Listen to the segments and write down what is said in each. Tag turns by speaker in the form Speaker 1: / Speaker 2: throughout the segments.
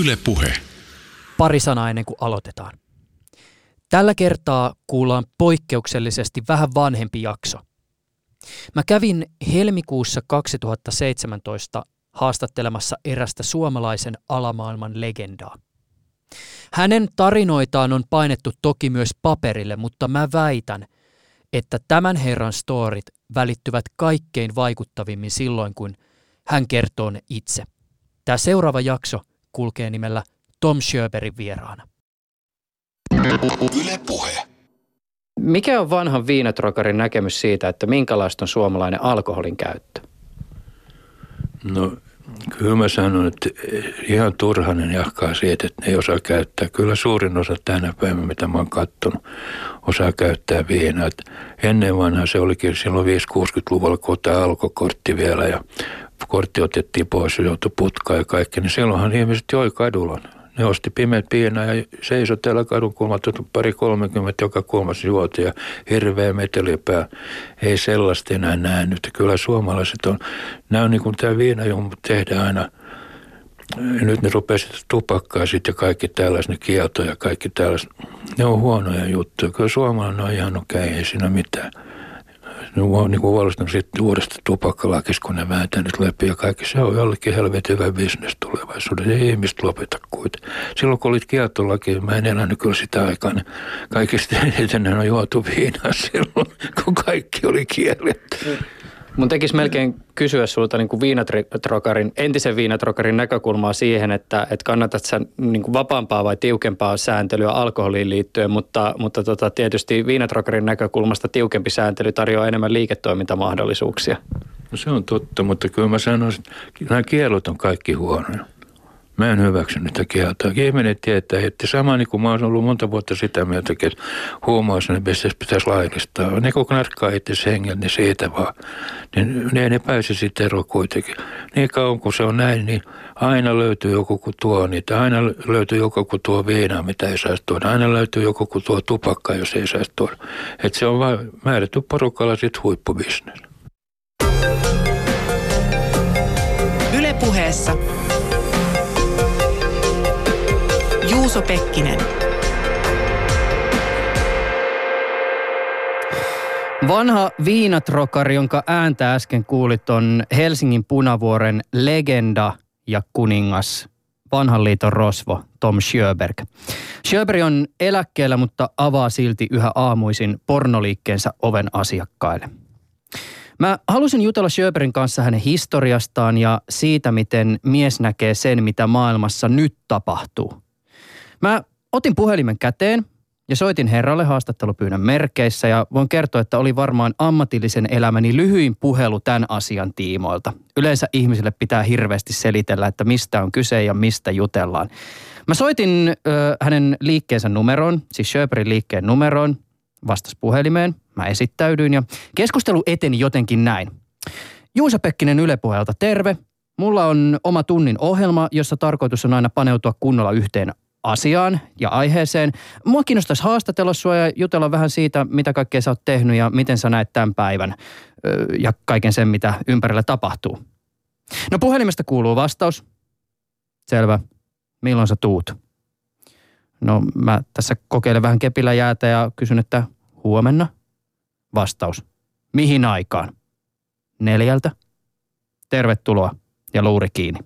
Speaker 1: Yle Puhe.
Speaker 2: Pari sanaa ennen kuin aloitetaan. Tällä kertaa kuullaan poikkeuksellisesti vähän vanhempi jakso. Mä kävin helmikuussa 2017 haastattelemassa erästä suomalaisen alamaailman legendaa. Hänen tarinoitaan on painettu toki myös paperille, mutta mä väitän, että tämän herran storit välittyvät kaikkein vaikuttavimmin silloin, kun hän kertoo ne itse. Tämä seuraava jakso kulkee nimellä Tom Schöberin vieraana.
Speaker 1: Yle Puhe.
Speaker 2: Mikä on vanhan viinatrokarin näkemys siitä, että minkälaista on suomalainen alkoholin käyttö?
Speaker 3: No kyllä mä sanon, että ihan turhanen jahkaa siitä, että ne ei osaa käyttää. Kyllä suurin osa tänä päivänä, mitä mä oon kattonut, osaa käyttää viinaa. Et ennen vanhaa se olikin silloin 5-60-luvulla, kun tämä alkokortti vielä ja kortti otettiin pois ja joutui putkaan ja kaikki, niin silloinhan ihmiset joi kadulla. Ne osti pimeät piinaa ja seisoi täällä kadun kulmat, pari kolmekymmentä joka kolmas juoti ja hirveä metelipää. Ei sellaista enää nähnyt. Kyllä suomalaiset on, nämä on niin kuin tämä viinajumma tehdään aina nyt ne rupesivat tupakkaa sitten ja kaikki tällaiset, ne kieltoja ja kaikki tällaiset. Ne on huonoja juttuja. Kyllä suomalainen on ihan okei, okay, ei siinä mitään ne on niin huolestunut sitten uudesta tupakkalakista, kun ne vääntää nyt läpi ja kaikki. Se on jollekin helvetin hyvä bisnes tulevaisuudessa. Ei ihmiset lopeta kuitenkin. Silloin kun olit kieltolaki, mä en elänyt kyllä sitä aikaa, niin kaikista eniten on juotu viinaa silloin, kun kaikki oli kielletty.
Speaker 2: Mun tekisi melkein kysyä sulta niin kuin viinatrokarin, entisen viinatrokarin näkökulmaa siihen, että, että kannatat sä niin kuin vapaampaa vai tiukempaa sääntelyä alkoholiin liittyen, mutta, mutta tota, tietysti viinatrokarin näkökulmasta tiukempi sääntely tarjoaa enemmän liiketoimintamahdollisuuksia.
Speaker 3: No se on totta, mutta kyllä mä sanoisin, että nämä kielot on kaikki huonoja. Mä en hyväksy niitä kieltoa. Ihminen tietää, että sama niin kuin mä olen ollut monta vuotta sitä mieltä, että huumausaine pitäisi laillistaa. Ne kun narkkaa itse hengen, niin siitä vaan. Niin ne, ne pääse sitten eroon kuitenkin. Niin kauan kuin se on näin, niin aina löytyy joku, kun tuo niitä. Aina löytyy joku, kun tuo viinaa, mitä ei saisi tuoda. Aina löytyy joku, kun tuo tupakkaa, jos ei saisi tuoda. Että se on vain määrätty porukalla sitten huippubisnes.
Speaker 4: Ylepuheessa Juuso Pekkinen.
Speaker 2: Vanha viinatrokari, jonka ääntä äsken kuulit, on Helsingin punavuoren legenda ja kuningas, vanhan liiton rosvo Tom Sjöberg. Sjöberg on eläkkeellä, mutta avaa silti yhä aamuisin pornoliikkeensä oven asiakkaille. Mä halusin jutella Sjöbergin kanssa hänen historiastaan ja siitä, miten mies näkee sen, mitä maailmassa nyt tapahtuu. Mä otin puhelimen käteen ja soitin herralle haastattelupyynnön merkeissä ja voin kertoa, että oli varmaan ammatillisen elämäni lyhyin puhelu tämän asian tiimoilta. Yleensä ihmisille pitää hirveästi selitellä, että mistä on kyse ja mistä jutellaan. Mä soitin ö, hänen liikkeensä numeroon, siis Schöberin liikkeen numeroon, vastas puhelimeen, mä esittäydyin ja keskustelu eteni jotenkin näin. Juusa Pekkinen Yle terve. Mulla on oma tunnin ohjelma, jossa tarkoitus on aina paneutua kunnolla yhteen asiaan ja aiheeseen. Mua kiinnostaisi haastatella sua ja jutella vähän siitä, mitä kaikkea sä oot tehnyt ja miten sä näet tämän päivän ja kaiken sen, mitä ympärillä tapahtuu. No puhelimesta kuuluu vastaus. Selvä. Milloin sä tuut? No mä tässä kokeilen vähän kepillä jäätä ja kysyn, että huomenna? Vastaus. Mihin aikaan? Neljältä. Tervetuloa ja luuri kiinni.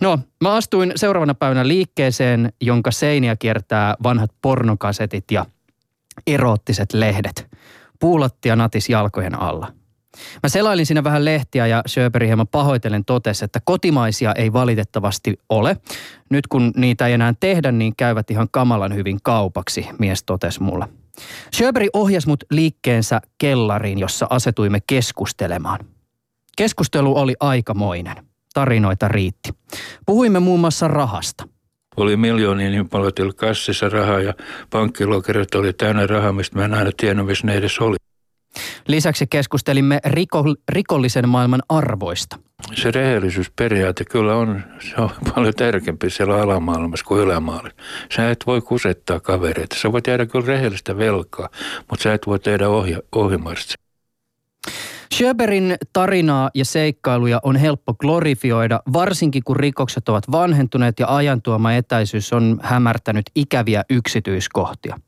Speaker 2: No, mä astuin seuraavana päivänä liikkeeseen, jonka seiniä kiertää vanhat pornokasetit ja eroottiset lehdet. Puulattia natis jalkojen alla. Mä selailin siinä vähän lehtiä ja Schöberi hieman pahoitellen totesi, että kotimaisia ei valitettavasti ole. Nyt kun niitä ei enää tehdä, niin käyvät ihan kamalan hyvin kaupaksi, mies totesi mulle. Schöberi ohjasi mut liikkeensä kellariin, jossa asetuimme keskustelemaan. Keskustelu oli aikamoinen tarinoita riitti. Puhuimme muun muassa rahasta.
Speaker 3: Oli miljoonia niin paljon, oli kassissa rahaa ja pankkilokerit oli täynnä rahaa, mistä mä en aina tiennyt, missä ne edes oli.
Speaker 2: Lisäksi keskustelimme riko, rikollisen maailman arvoista.
Speaker 3: Se rehellisyysperiaate kyllä on, se on paljon tärkeämpi siellä alamaailmassa kuin ylämaailmassa. Sä et voi kusettaa kavereita. Sä voit tehdä kyllä rehellistä velkaa, mutta sä et voi tehdä ohja, ohjelmasta.
Speaker 2: Schöberin tarinaa ja seikkailuja on helppo glorifioida, varsinkin kun rikokset ovat vanhentuneet ja ajantuoma etäisyys on hämärtänyt ikäviä yksityiskohtia.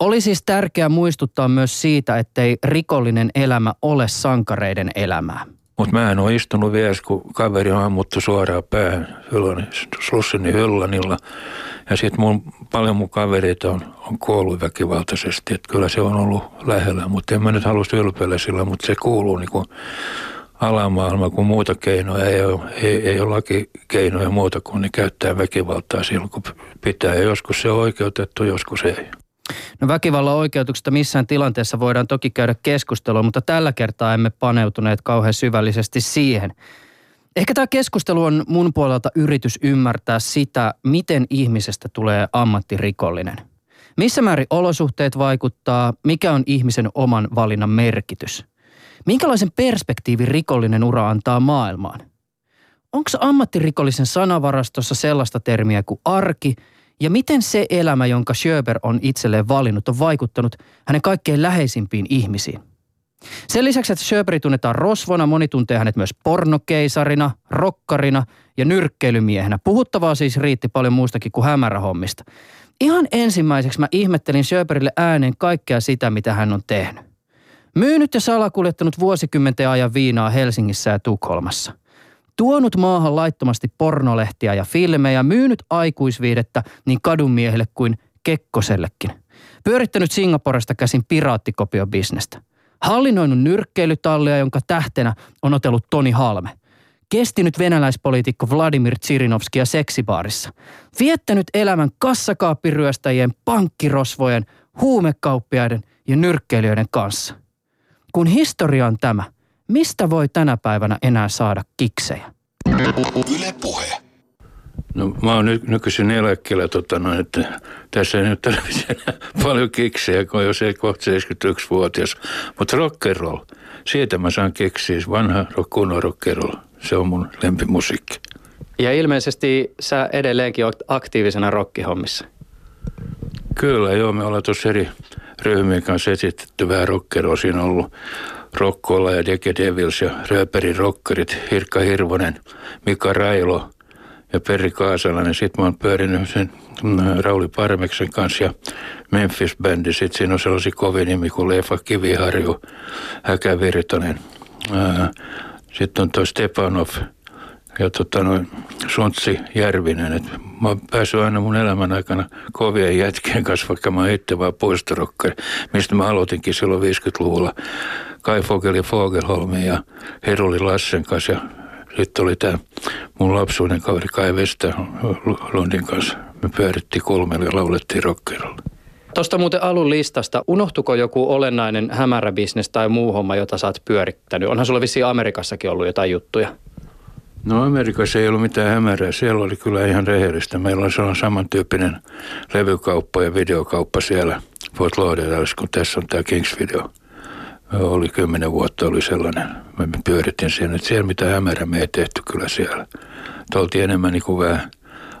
Speaker 2: Oli siis tärkeää muistuttaa myös siitä, ettei rikollinen elämä ole sankareiden elämää.
Speaker 3: Mutta mä en ole istunut vielä, kun kaveri on ammuttu suoraan päähän Slussini Hyllanilla. Ja sitten mun, paljon mun kavereita on, on kuollut väkivaltaisesti, että kyllä se on ollut lähellä. Mutta en mä nyt halua ylpeillä sillä, mutta se kuuluu niin kuin alamaailma, kun muuta keinoja ei ole, ei, ei ole lakikeinoja muuta kuin ne käyttää väkivaltaa silloin, kun pitää. Ja joskus se on oikeutettu, joskus ei.
Speaker 2: No väkivallan oikeutuksesta missään tilanteessa voidaan toki käydä keskustelua, mutta tällä kertaa emme paneutuneet kauhean syvällisesti siihen. Ehkä tämä keskustelu on mun puolelta yritys ymmärtää sitä, miten ihmisestä tulee ammattirikollinen. Missä määrin olosuhteet vaikuttaa, mikä on ihmisen oman valinnan merkitys. Minkälaisen perspektiivin rikollinen ura antaa maailmaan? Onko ammattirikollisen sanavarastossa sellaista termiä kuin arki – ja miten se elämä, jonka Schöber on itselleen valinnut, on vaikuttanut hänen kaikkein läheisimpiin ihmisiin? Sen lisäksi, että Schöberi tunnetaan rosvona, moni tuntee hänet myös pornokeisarina, rokkarina ja nyrkkeilymiehenä. Puhuttavaa siis riitti paljon muustakin kuin hämärähommista. Ihan ensimmäiseksi mä ihmettelin Schöberille ääneen kaikkea sitä, mitä hän on tehnyt. Myynyt ja salakuljettanut vuosikymmenten ajan viinaa Helsingissä ja Tukholmassa – tuonut maahan laittomasti pornolehtiä ja filmejä, myynyt aikuisviidettä niin kadunmiehille kuin Kekkosellekin. Pyörittänyt Singaporesta käsin piraattikopiobisnestä. Hallinnoinut nyrkkeilytallia, jonka tähtenä on otellut Toni Halme. Kestinyt venäläispoliitikko Vladimir Tsirinovskia seksibaarissa. Viettänyt elämän kassakaappiryöstäjien, pankkirosvojen, huumekauppiaiden ja nyrkkeilijöiden kanssa. Kun historia on tämä, Mistä voi tänä päivänä enää saada kiksejä? Yle puhe.
Speaker 3: No mä oon ny- nykyisin eläkkeellä, tota, no, että tässä ei nyt tarvitse enää paljon kiksejä, kun on jo se kohta 71-vuotias. Mutta rock'n'roll, siitä mä saan keksiä, vanha kunnon rock'n'roll, se on mun lempimusiikki.
Speaker 2: Ja ilmeisesti sä edelleenkin oot aktiivisena rockihommissa.
Speaker 3: Kyllä, joo, me ollaan tuossa eri ryhmien kanssa esitetty vähän rockeroa. Siinä on ollut Rokkola ja Deke Devils ja Rööperin rokkarit, Hirkka Hirvonen, Mika Railo ja Perri Kaasalainen. Sitten mä oon pyörinyt sen mm, Rauli Parmeksen kanssa ja Memphis-bändi. Sitten siinä on sellaisia kovin nimi kuin Lefa Kiviharju, Häkä Virtanen. Sitten on toi Stepanov ja tota noin Sontsi Järvinen. Et mä oon päässyt aina mun elämän aikana kovien jätkien kanssa, vaikka mä oon itse vaan mistä mä aloitinkin silloin 50-luvulla Kai Fogel ja Fogelholmi ja Heruli Lassen kanssa ja sitten oli tämä mun lapsuuden kaveri Kai Vestä Lundin kanssa. Me pyörittiin kolmelle ja laulettiin rockerolla.
Speaker 2: Tuosta muuten alun listasta, unohtuko joku olennainen hämäräbisnes tai muu homma, jota sä oot pyörittänyt? Onhan sulla vissiin Amerikassakin ollut jotain juttuja.
Speaker 3: No Amerikassa ei ollut mitään hämärää. Siellä oli kyllä ihan rehellistä. Meillä on sellainen samantyyppinen levykauppa ja videokauppa siellä Fort Lauderdale, kun tässä on tämä Kings Video oli kymmenen vuotta oli sellainen, me pyörittiin siellä, että siellä mitä hämärä me ei tehty kyllä siellä. Oltiin enemmän niin kuin vähän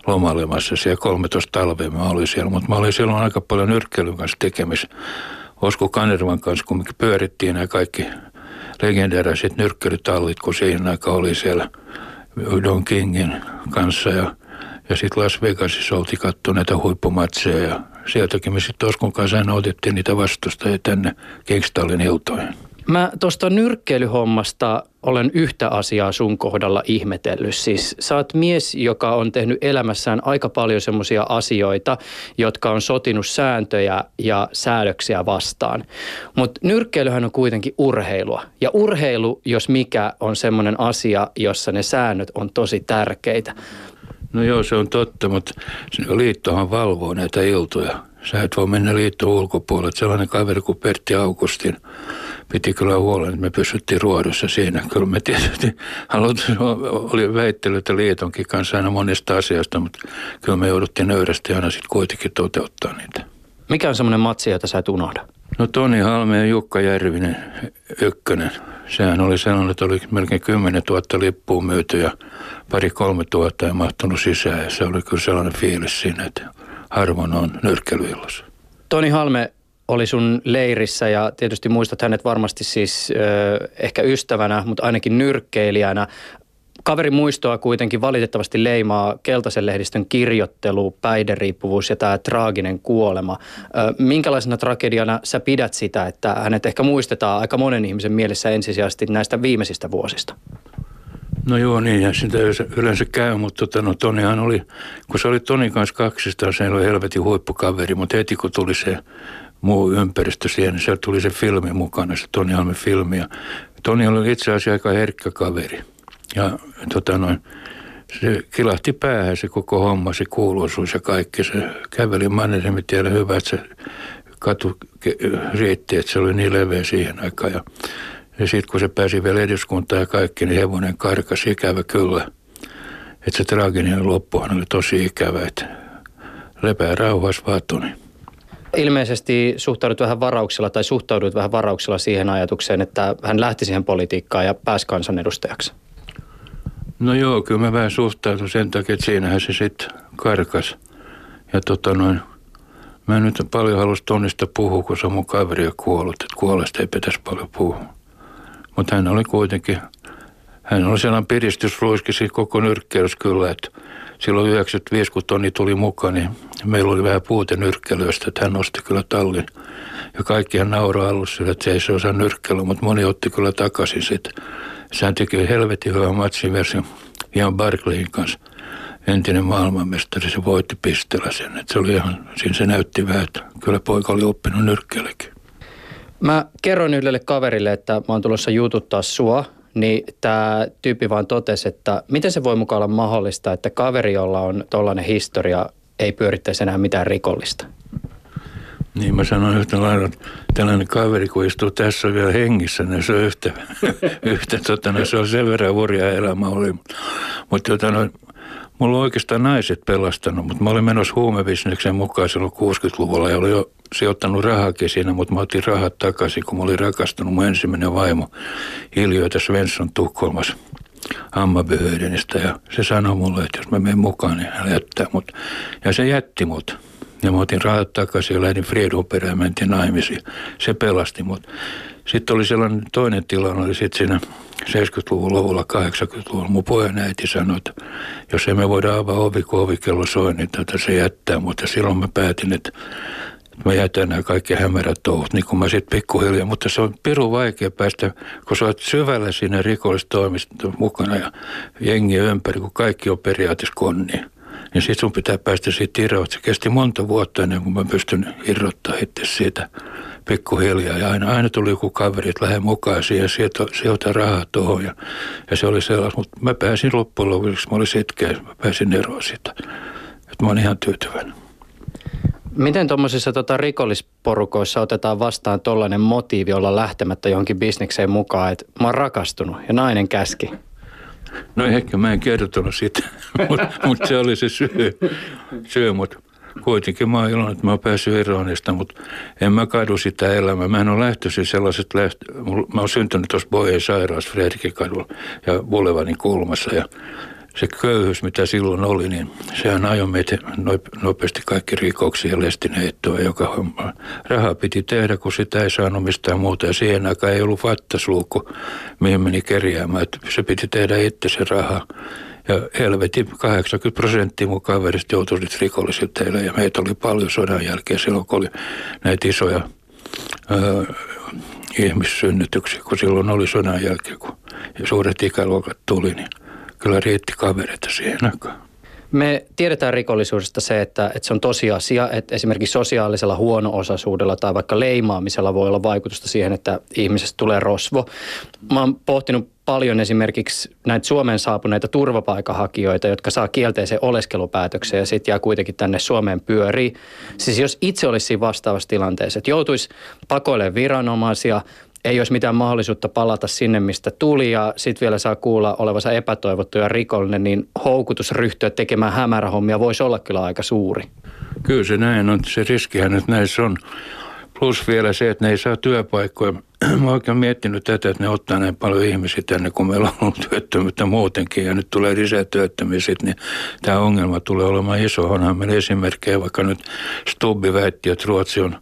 Speaker 3: lomailemassa siellä 13 talvea mä olin siellä, mutta mä olin silloin aika paljon nyrkkeilyn kanssa tekemisissä. Osko Kanervan kanssa, kun me pyörittiin nämä kaikki legendaariset nyrkkeilytallit, kun siihen aikaan oli siellä Don Kingin kanssa ja, ja sitten Las Vegasissa oltiin katsoa näitä huippumatseja ja sieltäkin me sitten Oskun kanssa otettiin niitä vastustajia tänne Kingstallin iltoihin.
Speaker 2: Mä tuosta nyrkkeilyhommasta olen yhtä asiaa sun kohdalla ihmetellyt. Siis sä oot mies, joka on tehnyt elämässään aika paljon semmoisia asioita, jotka on sotinut sääntöjä ja säädöksiä vastaan. Mutta nyrkkeilyhän on kuitenkin urheilua. Ja urheilu, jos mikä, on semmoinen asia, jossa ne säännöt on tosi tärkeitä.
Speaker 3: No joo, se on totta, mutta liittohan valvoo näitä iltoja. Sä et voi mennä liitto ulkopuolelle. Sellainen kaveri kuin Pertti Augustin piti kyllä huolen, että me pysyttiin ruodussa siinä. Kyllä me tietysti oli väittelyitä liitonkin kanssa aina monesta asiasta, mutta kyllä me jouduttiin nöyrästi aina sitten kuitenkin toteuttaa niitä.
Speaker 2: Mikä on semmoinen matsi, jota sä et unohda?
Speaker 3: No Toni Halme ja Jukka Järvinen ykkönen. Sehän oli sellainen, että oli melkein 10 000 lippua myyty ja pari kolme tuhatta ja mahtunut sisään. Ja se oli kyllä sellainen fiilis siinä, että harvoin on nyrkkelyillossa.
Speaker 2: Toni Halme, oli sun leirissä ja tietysti muistat hänet varmasti siis ö, ehkä ystävänä, mutta ainakin nyrkkeilijänä. Kaveri muistoa kuitenkin valitettavasti leimaa keltaisen lehdistön kirjoittelu, päihderiippuvuus ja tämä traaginen kuolema. Minkälaisena tragediana sä pidät sitä, että hänet ehkä muistetaan aika monen ihmisen mielessä ensisijaisesti näistä viimeisistä vuosista?
Speaker 3: No joo, niin ja sitä yleensä käy, mutta tota, no, Tonihan oli, kun se oli Tonin kanssa kaksistaan, se oli helvetin huippukaveri, mutta heti kun tuli se muu ympäristö siihen, niin sieltä tuli se filmi mukana, se Toni Halmen filmi. Ja Toni oli itse asiassa aika herkkä kaveri. Ja tota noin, se kilahti päähän se koko homma, se kuuluisuus ja kaikki. Se käveli Mannerheimitiellä hyvä, että se katu riitti, että se oli niin leveä siihen aikaan. Ja, ja sitten kun se pääsi vielä eduskuntaan ja kaikki, niin hevonen karkasi ikävä kyllä. Että se traaginen loppuhan oli tosi ikävä, että lepää rauhassa vaan
Speaker 2: Ilmeisesti suhtaudut vähän varauksella tai suhtaudut vähän varauksella siihen ajatukseen, että hän lähti siihen politiikkaan ja pääsi kansanedustajaksi.
Speaker 3: No joo, kyllä mä vähän suhtaudun sen takia, että siinähän se sitten karkas. Ja tota noin, mä en nyt paljon halus Tonista puhua, kun se on mun kaveri kuollut, että kuolesta ei pitäisi paljon puhua. Mutta hän oli kuitenkin, hän oli sellainen piristysruiski koko nyrkkeys kyllä, että silloin 95, kun Toni tuli mukaan, niin meillä oli vähän puute nyrkkelyistä, että hän nosti kyllä tallin. Ja kaikkihan nauraa alussa, että se ei se osaa nyrkkelyä, mutta moni otti kyllä takaisin sitten. Sehän teki helvetin hyvän matsiversio Ian Barclayin kanssa. Entinen maailmanmestari, se voitti pistellä sen. Että se oli ihan, siinä se näytti vähän, että kyllä poika oli oppinut nyrkkelekin.
Speaker 2: Mä kerron yhdelle kaverille, että mä oon tulossa jututtaa sua, niin tämä tyyppi vaan totesi, että miten se voi mukaan olla mahdollista, että kaveri, jolla on tollainen historia, ei pyörittäisi enää mitään rikollista.
Speaker 3: Niin mä sanoin yhtä lailla, että tällainen kaveri, kun istuu tässä vielä hengissä, niin se on yhtä, yhtä tota, no, se on sen verran hurja elämä oli. Mutta tota, no, mulla on oikeastaan naiset pelastanut, mutta mä olin menossa huumebisneksen mukaan silloin 60-luvulla ja olin jo sijoittanut rahakin siinä, mutta mä otin rahat takaisin, kun mä olin rakastunut mun ensimmäinen vaimo Hiljoita Svensson Tukholmassa. Hammarbyhöydenistä ja se sanoi mulle, että jos mä menen mukaan, niin hän jättää mut. Ja se jätti mut. Ja mä otin rahat takaisin ja lähdin Fredhoperään ja mentiin naimisiin. Se pelasti mut. Sitten oli sellainen toinen tilanne, oli sitten siinä 70-luvun lopulla, 80-luvulla. Mun pojan äiti sanoi, että jos emme voida avaa ovi, kun ovikello soi, niin tätä se jättää. Mutta silloin mä päätin, että mä jätän nämä kaikki hämärät touhut, niin kuin mä sitten pikkuhiljaa. Mutta se on piru vaikea päästä, kun sä oot syvällä siinä rikollistoimista mukana ja jengi ympäri, kun kaikki on periaatteessa konnia niin sitten sun pitää päästä siitä irroon. Se kesti monta vuotta ennen kuin mä pystyn irrottaa itse siitä pikkuhiljaa. Ja aina, aina tuli joku kaveri, että lähde mukaan siihen, sieltä, sieltä rahaa tuohon. Ja, ja, se oli sellaista, mutta mä pääsin loppujen lopuksi, mä olin sitkeä, mä pääsin eroon siitä. Että mä oon ihan tyytyväinen.
Speaker 2: Miten tuommoisissa tota, rikollisporukoissa otetaan vastaan tollainen motiivi olla lähtemättä johonkin bisnekseen mukaan, että mä oon rakastunut ja nainen käski?
Speaker 3: No ehkä mä en kertonut sitä, mutta mut se oli se syy, syy mutta kuitenkin mä oon iloinen, että mä oon päässyt eroon niistä, mutta en mä kadu sitä elämää. Mä en ole lähtöisin sellaiset, lähtö, mä oon syntynyt tuossa Bojen sairaassa Fredrikin kadulla ja Boulevanin kulmassa ja se köyhyys, mitä silloin oli, niin sehän ajoi meitä nopeasti kaikki rikoksiin ja lestineettoa joka homma. Rahaa piti tehdä, kun sitä ei saanut mistään muuta. Ja siihen aikaan ei ollut vattasluukku, mihin meni kerjäämään. Että se piti tehdä itse se raha. Ja helvetin 80 prosenttia mun kaverista joutui rikollisilta Ja meitä oli paljon sodan jälkeen silloin, kun oli näitä isoja öö, ihmissynnytyksiä, kun silloin oli sodan jälkeen, kun suuret ikäluokat tuli, niin kyllä riitti kavereita siihen aikaan.
Speaker 2: Me tiedetään rikollisuudesta se, että, että se on tosiasia, että esimerkiksi sosiaalisella huono-osaisuudella tai vaikka leimaamisella voi olla vaikutusta siihen, että ihmisestä tulee rosvo. Mä oon pohtinut paljon esimerkiksi näitä Suomeen saapuneita turvapaikanhakijoita, jotka saa kielteisen oleskelupäätöksen ja sitten jää kuitenkin tänne Suomeen pyörii. Siis jos itse olisi siinä vastaavassa tilanteessa, että joutuisi pakoilemaan viranomaisia, ei olisi mitään mahdollisuutta palata sinne, mistä tuli ja sitten vielä saa kuulla olevansa epätoivottu ja rikollinen, niin houkutus ryhtyä tekemään hämärähommia voisi olla kyllä aika suuri.
Speaker 3: Kyllä se näin on. Se riskihän nyt näissä on. Plus vielä se, että ne ei saa työpaikkoja. Mä oon oikein miettinyt tätä, että ne ottaa näin paljon ihmisiä tänne, kun meillä on ollut työttömyyttä muutenkin ja nyt tulee lisää työttömiä niin tämä ongelma tulee olemaan iso. Onhan meillä esimerkkejä, vaikka nyt Stubbi väitti, että Ruotsi on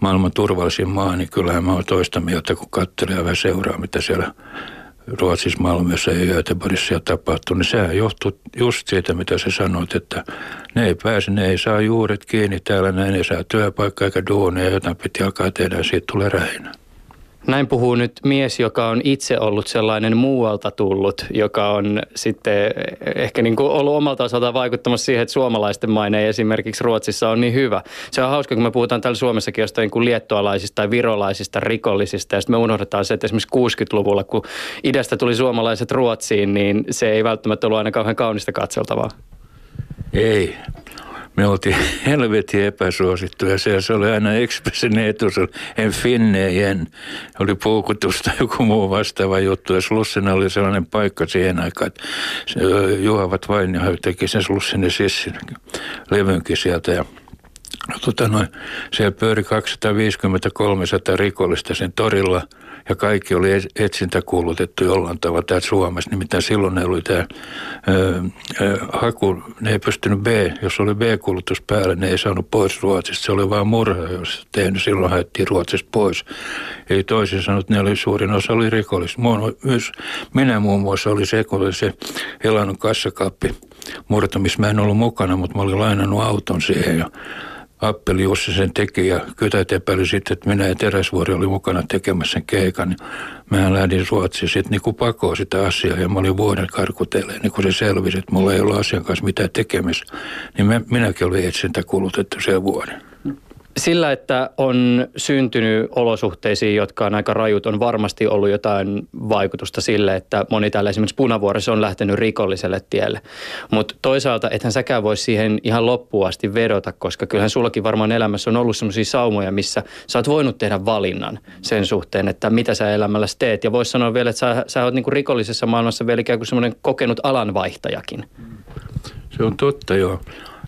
Speaker 3: maailman turvallisin maa, niin kyllähän mä oon toista mieltä, kun katselee ja vähän seuraa, mitä siellä Ruotsissa, Malmössä ja Göteborgissa tapahtuu, niin sehän johtuu just siitä, mitä sä sanoit, että ne ei pääse, ne ei saa juuret kiinni täällä, näin ei saa työpaikkaa eikä duunia, jotain piti alkaa tehdä siitä tulee rähinä.
Speaker 2: Näin puhuu nyt mies, joka on itse ollut sellainen muualta tullut, joka on sitten ehkä niin kuin ollut omalta osaltaan vaikuttamassa siihen, että suomalaisten maine esimerkiksi Ruotsissa on niin hyvä. Se on hauska, kun me puhutaan täällä Suomessakin jostain kuin liettualaisista tai virolaisista rikollisista ja sitten me unohdetaan se, että esimerkiksi 60-luvulla, kun idästä tuli suomalaiset Ruotsiin, niin se ei välttämättä ollut aina kauhean kaunista katseltavaa.
Speaker 3: Ei me oltiin helvetin epäsuosittuja. Se, se oli aina Expressin etu, se oli en finnejen. Oli puukutusta joku muu vastaava juttu. Ja Slussina oli sellainen paikka siihen aikaan, että Juhavat vain teki sen Slussin ja Sissin levynkin sieltä. Ja tota noin, siellä pyöri 250-300 rikollista sen torilla – ja kaikki oli etsintäkuulutettu jollain tavalla täällä Suomessa. Nimittäin silloin ne oli tämä haku, ne ei pystynyt B, jos oli B-kulutus päällä, ne ei saanut pois Ruotsista. Se oli vain murha, jos tehnyt, silloin haettiin Ruotsista pois. Eli toisin sanoen, ne oli suurin osa oli rikollista. Myös minä muun muassa oli se, kun oli se elannut kassakaappi murto, missä mä en ollut mukana, mutta mä olin lainannut auton siihen ja Appeli Jussi sen teki ja Kytät epäili sitten, että minä ja Teräsvuori oli mukana tekemässä sen keikan. Niin mä lähdin Ruotsiin sitten niin pakoon sitä asiaa ja mä olin vuoden karkuteleen, niin kun se selvisi, että mulla ei ollut asian kanssa mitään tekemistä. Niin minäkin olin etsintä kulutettu sen vuoden.
Speaker 2: Sillä, että on syntynyt olosuhteisiin, jotka on aika rajut, on varmasti ollut jotain vaikutusta sille, että moni täällä esimerkiksi punavuoressa on lähtenyt rikolliselle tielle. Mutta toisaalta ethän säkään voi siihen ihan loppuun asti vedota, koska kyllähän sullakin varmaan elämässä on ollut sellaisia saumoja, missä sä oot voinut tehdä valinnan sen suhteen, että mitä sä elämälläsi teet. Ja voisi sanoa vielä, että sä, sä oot niinku rikollisessa maailmassa vielä ikään kuin semmoinen kokenut alanvaihtajakin.
Speaker 3: Se on totta, joo.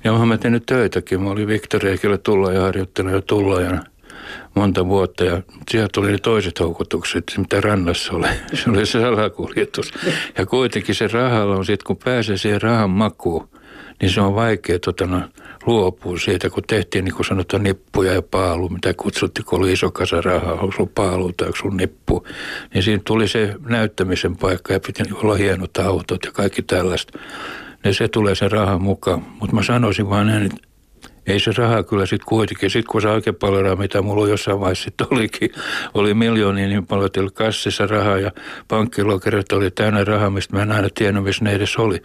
Speaker 3: Ja mä tehnyt töitäkin. Mä olin Victoriakin tulla ja harjoittanut jo tullajana monta vuotta ja sieltä tuli ne toiset houkutukset, mitä rannassa oli. Se oli se salakuljetus. Ja kuitenkin se rahalla on sitten, kun pääsee siihen rahan makuun, niin se on vaikea tota, no, luopua siitä, kun tehtiin niin kuin sanotaan nippuja ja paalu, mitä kutsuttiin, kun oli iso kasa rahaa, onko sulla paalu tai onko sulla nippu. Niin siinä tuli se näyttämisen paikka ja piti olla hienot autot ja kaikki tällaista niin se tulee se raha mukaan. Mutta mä sanoisin vaan näin, että ei se raha kyllä sitten kuitenkin. Sitten kun se oikein paljon rahaa, mitä mulla jossain vaiheessa sitten olikin, oli miljoonia niin paljon, oli kassissa rahaa ja pankkilokerit oli täynnä rahaa, mistä mä en aina tiennyt, missä ne edes oli.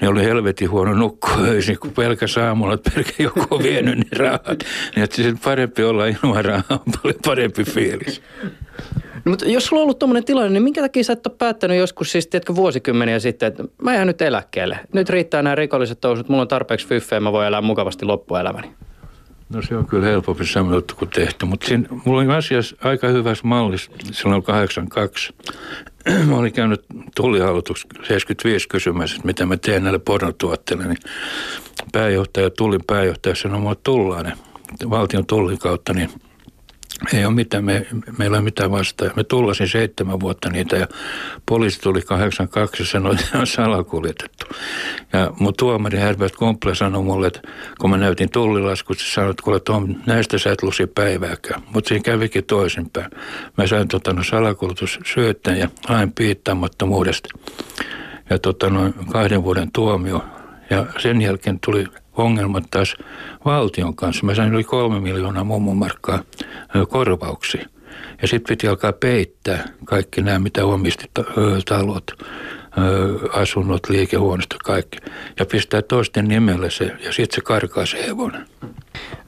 Speaker 3: Ne oli helvetin huono nukkua öisin, kun pelkä saamulla, että pelkä joku on vienyt ne rahat. Niin että parempi olla ilman rahaa, on paljon parempi fiilis.
Speaker 2: No, mutta jos sulla on ollut tuommoinen tilanne, niin minkä takia sä et ole päättänyt joskus siis, tiedätkö, vuosikymmeniä sitten, että mä jään nyt eläkkeelle. Nyt riittää nämä rikolliset tousut, mulla on tarpeeksi fyffeä, mä voin elää mukavasti loppuelämäni.
Speaker 3: No se on kyllä helpompi sanottu kuin tehty, mutta siinä, mulla oli asiassa aika hyvässä mallissa silloin 82. mä olin käynyt tullihallitus 75 kysymässä, että mitä mä teen näille pornotuotteille, niin pääjohtaja, tullin pääjohtaja sanoi, tullaan ne valtion tullin kautta, niin – ei ole mitään, me, meillä ei ole mitään vastaa. Me tullasin seitsemän vuotta niitä ja poliisi tuli 82 ja sanoi, että on salakuljetettu. Ja mun tuomari Herbert Komple sanoi mulle, että kun mä näytin tullilaskut, se sanoi, että kuule Tom, näistä sä et lusi päivääkään. Mutta siinä kävikin toisinpäin. Mä sain tota, no, salakuljetussyöttän ja lain piittaamattomuudesta. Ja tota, noin kahden vuoden tuomio. Ja sen jälkeen tuli ongelmat taas valtion kanssa. Mä sain yli kolme miljoonaa mummonmarkkaa korvauksia. Ja sitten piti alkaa peittää kaikki nämä, mitä omisti talot, asunnot, liikehuoneistot, kaikki. Ja pistää toisten nimelle se, ja sitten se karkaa se hevonen.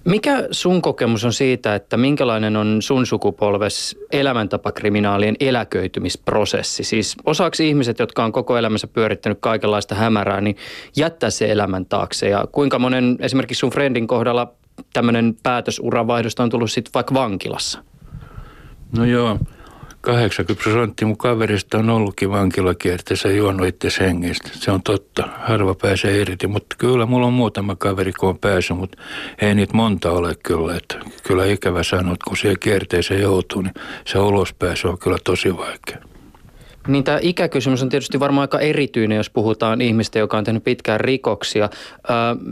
Speaker 2: Mikä sun kokemus on siitä, että minkälainen on sun sukupolves elämäntapakriminaalien eläköitymisprosessi? Siis osaksi ihmiset, jotka on koko elämänsä pyörittänyt kaikenlaista hämärää, niin jättää se elämän taakse. Ja kuinka monen esimerkiksi sun friendin kohdalla tämmöinen päätösuravaihdosta on tullut sitten vaikka vankilassa?
Speaker 3: No joo, 80 prosenttia mun kaverista on ollutkin vankilakierteessä ja juonut itse hengistä. Se on totta. Harva pääsee irti, mutta kyllä mulla on muutama kaveri, kun on päässyt, mutta ei niitä monta ole kyllä. Että kyllä ikävä sanoa, että kun siihen kierteeseen joutuu, niin se ulospääsy on kyllä tosi vaikea.
Speaker 2: Niin tämä ikäkysymys on tietysti varmaan aika erityinen, jos puhutaan ihmistä, joka on tehnyt pitkään rikoksia. Ö,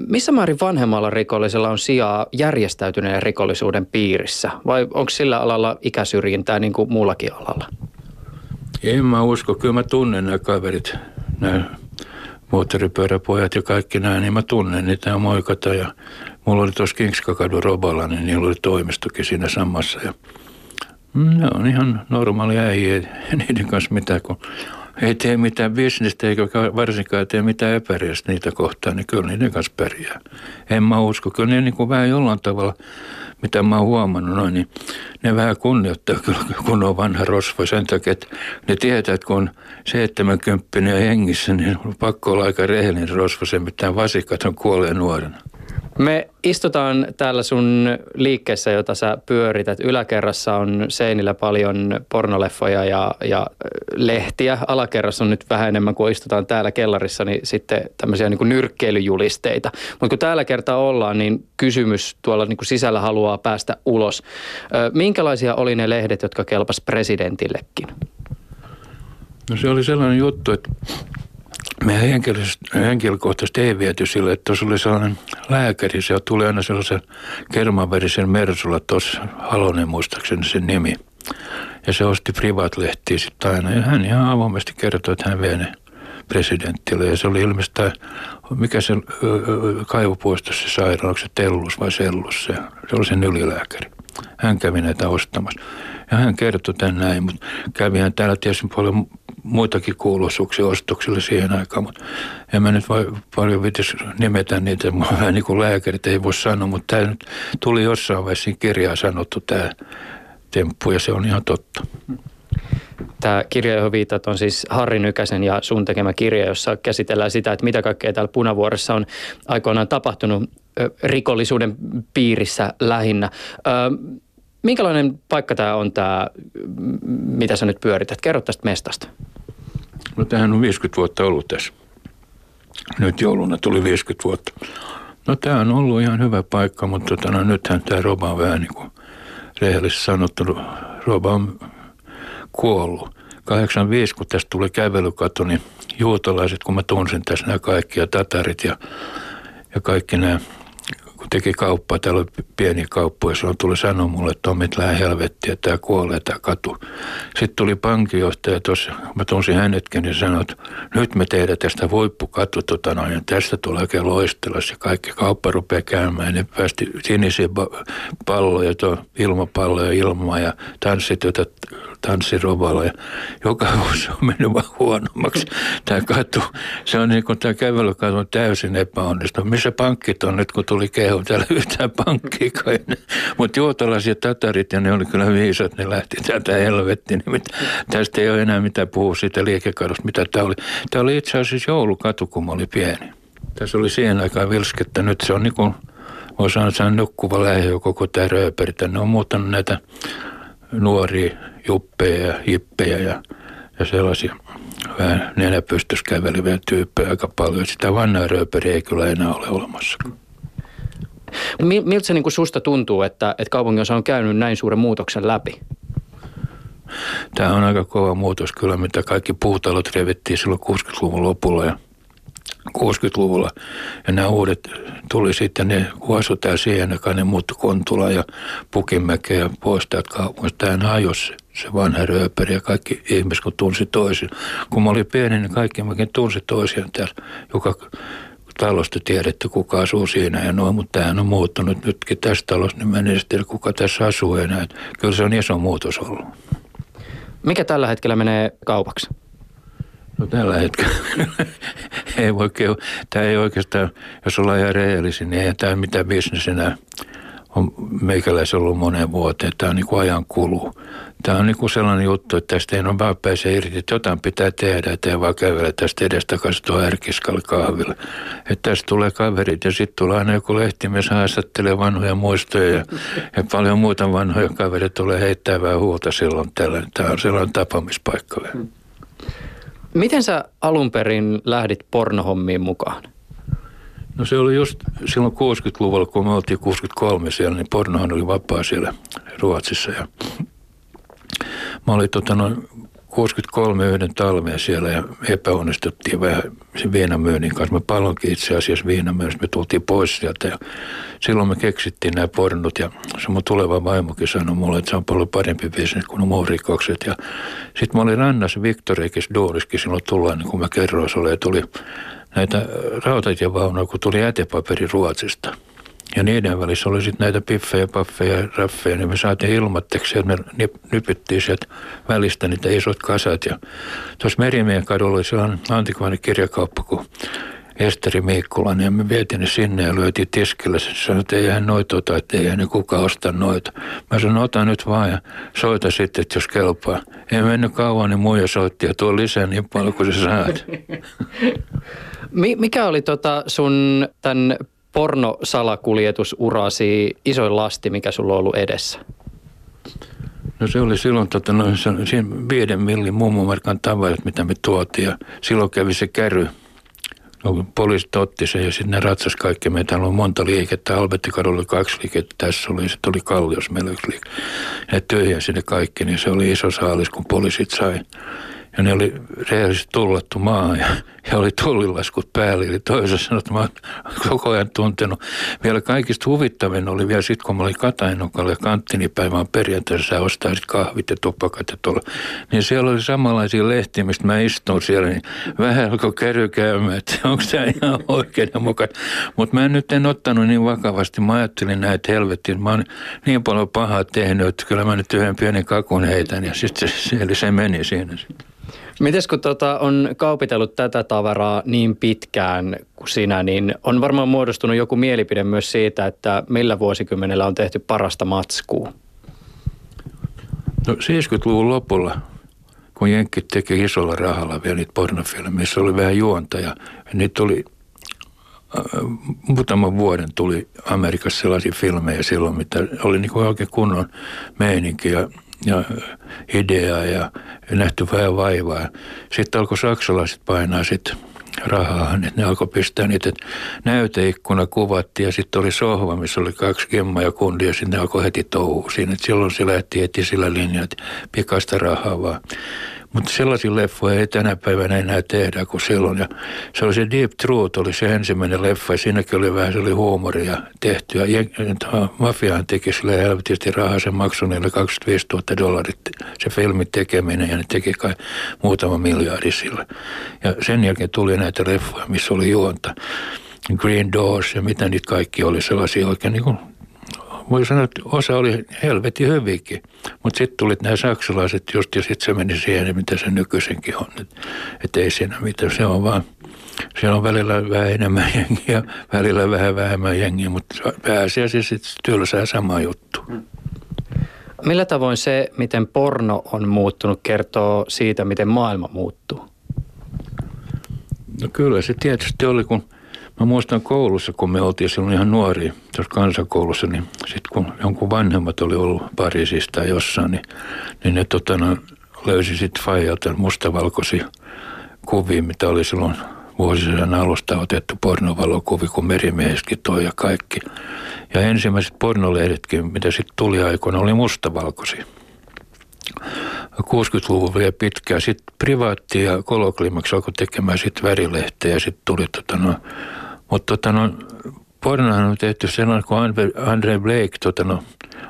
Speaker 2: missä määrin vanhemmalla rikollisella on sijaa järjestäytyneen rikollisuuden piirissä? Vai onko sillä alalla ikäsyrjintää niin kuin muullakin alalla?
Speaker 3: En mä usko. Kyllä mä tunnen nämä kaverit, nämä moottoripyöräpojat ja kaikki nämä, niin mä tunnen niitä ja moikata. Ja mulla oli tuossa Kingskakadun Roballa, niin niillä oli toimistokin siinä samassa. Ja ne on ihan normaalia äijä, niiden kanssa mitään, kun ei tee mitään bisnestä eikä varsinkaan tee mitään epäriästä niitä kohtaan, niin kyllä niiden kanssa pärjää. En mä usko. Kyllä ne niin kuin vähän jollain tavalla, mitä mä oon huomannut, noin, niin ne vähän kunnioittaa kyllä, kun on vanha rosvo sen takia, että ne tietää, että kun on 70 ja hengissä, niin on pakko olla aika rehellinen rosvo, se mitään vasikat on kuolleen nuorena.
Speaker 2: Me istutaan täällä sun liikkeessä, jota sä pyörität. Yläkerrassa on seinillä paljon pornoleffoja ja, ja lehtiä. Alakerrassa on nyt vähän enemmän kuin istutaan täällä kellarissa, niin sitten tämmöisiä niin kuin nyrkkeilyjulisteita. Mutta kun täällä kertaa ollaan, niin kysymys tuolla niin kuin sisällä haluaa päästä ulos. Minkälaisia oli ne lehdet, jotka kelpas presidentillekin?
Speaker 3: No se oli sellainen juttu, että me henkilökohtaisesti ei viety sille, että tuossa oli sellainen lääkäri, se tuli aina sellaisen kermanvärisen Mersulla, tuossa Halonen muistaakseni sen nimi. Ja se osti privat-lehtiä sitten aina ja hän ihan avoimesti kertoi, että hän vie ne presidenttille. Ja se oli ilmeisesti, mikä se kaivopuistossa se sairaala, onko se Tellus vai Sellus, se, se oli sen ylilääkäri. Hän kävi näitä ostamassa. Ja hän kertoi tämän näin, mutta kävi hän täällä tietysti paljon muitakin kuuluisuuksia ostoksille siihen aikaan, mutta en mä nyt voi paljon vitis nimetä niitä, vähän niin kuin lääkärit ei voi sanoa, mutta tämä nyt tuli jossain vaiheessa kirjaa sanottu tämä temppu ja se on ihan totta.
Speaker 2: Tämä kirja, johon viitat, on siis Harri Nykäsen ja sun tekemä kirja, jossa käsitellään sitä, että mitä kaikkea täällä Punavuoressa on aikoinaan tapahtunut rikollisuuden piirissä lähinnä. Minkälainen paikka tämä on tämä, mitä sä nyt pyörität? Kerro tästä mestasta.
Speaker 3: No tämähän on 50 vuotta ollut tässä. Nyt jouluna tuli 50 vuotta. No tämä on ollut ihan hyvä paikka, mutta tota, no, nythän tämä Roba on vähän niin kuin rehellisesti sanottu. Roba on kuollut. 85, kun tästä tuli kävelykato, niin juutalaiset, kun mä tunsin tässä nämä kaikki ja tatarit ja, ja kaikki nämä teki kauppaa, täällä oli pieni kauppa ja silloin tuli sanoa mulle, että Tomit lähde helvettiä, tämä kuolee tämä katu. Sitten tuli pankinjohtaja tuossa, mä tunsin hänetkin ja sanoin, että nyt me tehdään tästä voippukatu, tota noin, ja tästä tulee oikein loistelas ja kaikki kauppa rupeaa käymään. Ne päästi sinisiä palloja, ilmapalloja ilmaa ja tanssitytöt tanssirovalla joka vuosi on mennyt vaan huonommaksi. Tämä katu, se on niin kuin tämä kävelykatu on täysin epäonnistunut. Missä pankkit on nyt, kun tuli kehu, täällä yhtään pankkia. Mutta juotalaiset tatarit ja ne oli kyllä viisat, ne lähti täältä helvettiin. Niin tästä ei ole enää mitään puhua siitä liikekadosta, mitä tämä oli. Tämä oli itse asiassa joulukatu, kun mä oli pieni. Tässä oli siihen aikaan vilskettä. Nyt se on niin kuin, voi sanoa, että on nukkuva lähiö koko tämä rööperi. Ne on muuttanut näitä nuoria juppeja ja hippejä ja, ja sellaisia vähän nenäpystys käveleviä tyyppejä aika paljon. Sitä vanhaa rööperiä ei kyllä enää ole olemassa.
Speaker 2: Miltä se niin kuin susta tuntuu, että, että kaupunginosa on käynyt näin suuren muutoksen läpi?
Speaker 3: Tämä on aika kova muutos kyllä, mitä kaikki puutalot revittiin silloin 60-luvun lopulla ja 60-luvulla. Ja nämä uudet tuli sitten, ne kun täällä siihen aikaan, ne muuttui Kontula ja Pukimäkeä ja pois täältä kaupungista. Tämähän hajosi se vanha rööperi ja kaikki ihmiset, kun tunsi toisin. Kun mä olin pieni, niin kaikki mäkin tunsi toisiaan täällä, joka talosta tiedetty, kuka asuu siinä ja noin, mutta tämähän on muuttunut nytkin tässä talossa, niin mä en tiedä, kuka tässä asuu enää. Kyllä se on iso muutos ollut.
Speaker 2: Mikä tällä hetkellä menee kaupaksi?
Speaker 3: No tällä hetkellä ei voi Tämä ei oikeastaan, jos ollaan ihan rehellisiä, niin ei tämä mitään bisnes enää on meikäläisen ollut moneen vuoteen. Tämä on niin kuin ajan kulu. Tämä on niin kuin sellainen juttu, että tästä ei ole vaan pääse irti, että jotain pitää tehdä, että ei vaan kävellä tästä edestakaisin tuohon ärkiskalle kahville. Että tästä tulee kaverit ja sitten tulee aina joku lehtimies haastattelee vanhoja muistoja ja, ja paljon muita vanhoja kavereita tulee heittävää huolta silloin tällä. Tämä on sellainen tapaamispaikka. Hmm.
Speaker 2: Miten sä alun perin lähdit pornohommiin mukaan?
Speaker 3: No se oli just silloin 60-luvulla, kun me oltiin 63 siellä, niin pornohan oli vapaa siellä Ruotsissa. Ja mä olin tota, no, 63 yhden talveen siellä ja epäonnistuttiin vähän sen viinamyynnin kanssa. Me palonkin itse asiassa viinamyynnissä, me tultiin pois sieltä ja silloin me keksittiin nämä pornut ja se mun tuleva vaimokin sanoi mulle, että se on paljon parempi bisnes kuin muun rikokset. Ja sitten mä olin rannassa Viktoriikis Duuriskin silloin tullaan, niin kuin mä kerroin sulle, että tuli näitä rautatievaunuja, kun tuli jätepaperi Ruotsista – ja niiden välissä oli sitten näitä piffejä, paffeja ja raffeja, niin me saatiin ilmatteeksi, että me nypittiin sieltä välistä niitä isot kasat. Ja tuossa Merimien kadulla oli sellainen antikvainen kirjakauppa kuin Esteri Miikkulainen ja me vietiin ne sinne ja lyötiin tiskille. Se sanoi, että eihän noita ota, että eihän ne kukaan osta noita. Mä sanoin, ota nyt vaan ja soita sitten, että jos kelpaa. Ei mennyt kauan, niin muija soitti ja tuo lisää niin paljon kuin sä saat.
Speaker 2: Mikä oli tota sun tämän pornosalakuljetusurasi isoin lasti, mikä sulla on ollut edessä?
Speaker 3: No se oli silloin tota, no, siinä viiden millin mummomarkan tavarat, mitä me tuotiin. Ja silloin kävi se käry. No, poliisit otti sen ja sitten ne ratsas kaikki. Meitä on monta liikettä. Albettikadulla oli kaksi liikettä. Tässä oli, sitten oli Kallios meillä yksi liike. Ne tyhjäsi ne kaikki, niin se oli iso saalis, kun poliisit sai. Ja ne oli rehellisesti tullattu maahan ja, ja oli tullilaskut päällä. Eli toisaalta sanoi, että mä oon koko ajan tuntenut. Vielä kaikista huvittavin oli vielä sitten, kun mä olin Katainokalle ja kanttinipäivän sä ostaisit kahvit ja tupakat ja tuolla. Niin siellä oli samanlaisia lehtiä, mistä mä istun siellä, niin vähän alkoi käry käymään, että onko tämä ihan oikein mukaan. Mutta mä nyt en ottanut niin vakavasti. Mä ajattelin näitä helvettiin, mä oon niin paljon pahaa tehnyt, että kyllä mä nyt yhden pienen kakun heitän ja sitten se, se meni siinä sitten.
Speaker 2: Mites kun tota on kaupitellut tätä tavaraa niin pitkään kuin sinä, niin on varmaan muodostunut joku mielipide myös siitä, että millä vuosikymmenellä on tehty parasta matskua?
Speaker 3: No 70-luvun lopulla, kun Jenkkit teki isolla rahalla vielä niitä pornofilmejä, missä oli vähän juonta ja niitä oli äh, muutaman vuoden tuli Amerikassa sellaisia filmejä silloin, mitä oli niin kuin oikein kunnon meininki ja ja ideaa ja nähty vähän vaivaa. Sitten alkoi saksalaiset painaa sitten rahaa, että ne alkoi pistää niitä näyteikkuna kuvattiin ja sitten oli sohva, missä oli kaksi gemma ja kundi ja sitten alkoi heti touhu siinä. Et silloin se lähti heti sillä linjalla, että pikaista rahaa vaan. Mutta sellaisia leffoja ei tänä päivänä enää tehdä kuin silloin. Ja se oli se Deep Truth, oli se ensimmäinen leffa ja siinäkin oli vähän se oli huumoria tehty. Ja mafiaan teki sille helvetisti rahaa, se maksoi niille 25 000 dollarit se filmin tekeminen ja ne teki kai muutama miljardi sillä. Ja sen jälkeen tuli näitä leffoja, missä oli juonta. Green Doors ja mitä niitä kaikki oli sellaisia oikein niin kuin voi sanoa, että osa oli helvetin hyvinkin. Mutta sitten tulit nämä saksalaiset just ja sitten se meni siihen, mitä se nykyisenkin on. Että et ei siinä mitään, se on vaan, siellä on välillä vähän enemmän jengiä, välillä vähän vähemmän jengiä, mutta pääasiassa sitten tylsää sama juttu.
Speaker 2: Millä tavoin se, miten porno on muuttunut, kertoo siitä, miten maailma muuttuu?
Speaker 3: No kyllä se tietysti oli, kun – Mä muistan koulussa, kun me oltiin silloin ihan nuori tuossa kansakoulussa, niin sitten kun jonkun vanhemmat oli ollut Pariisista jossain, niin, niin ne totana, löysi sitten Fajalta mustavalkoisia kuvia, mitä oli silloin vuosisadan alusta otettu pornovalokuvi, kun merimieheskin toi ja kaikki. Ja ensimmäiset pornolehdetkin, mitä sitten tuli aikoina, oli mustavalkoisia. 60-luvun vielä pitkään. Sitten privaatti ja koloklimaksi alkoi tekemään sitten värilehteä ja sitten tuli tota no, mutta tota no, pornohan on tehty sellainen, kun Andre Blake tota no,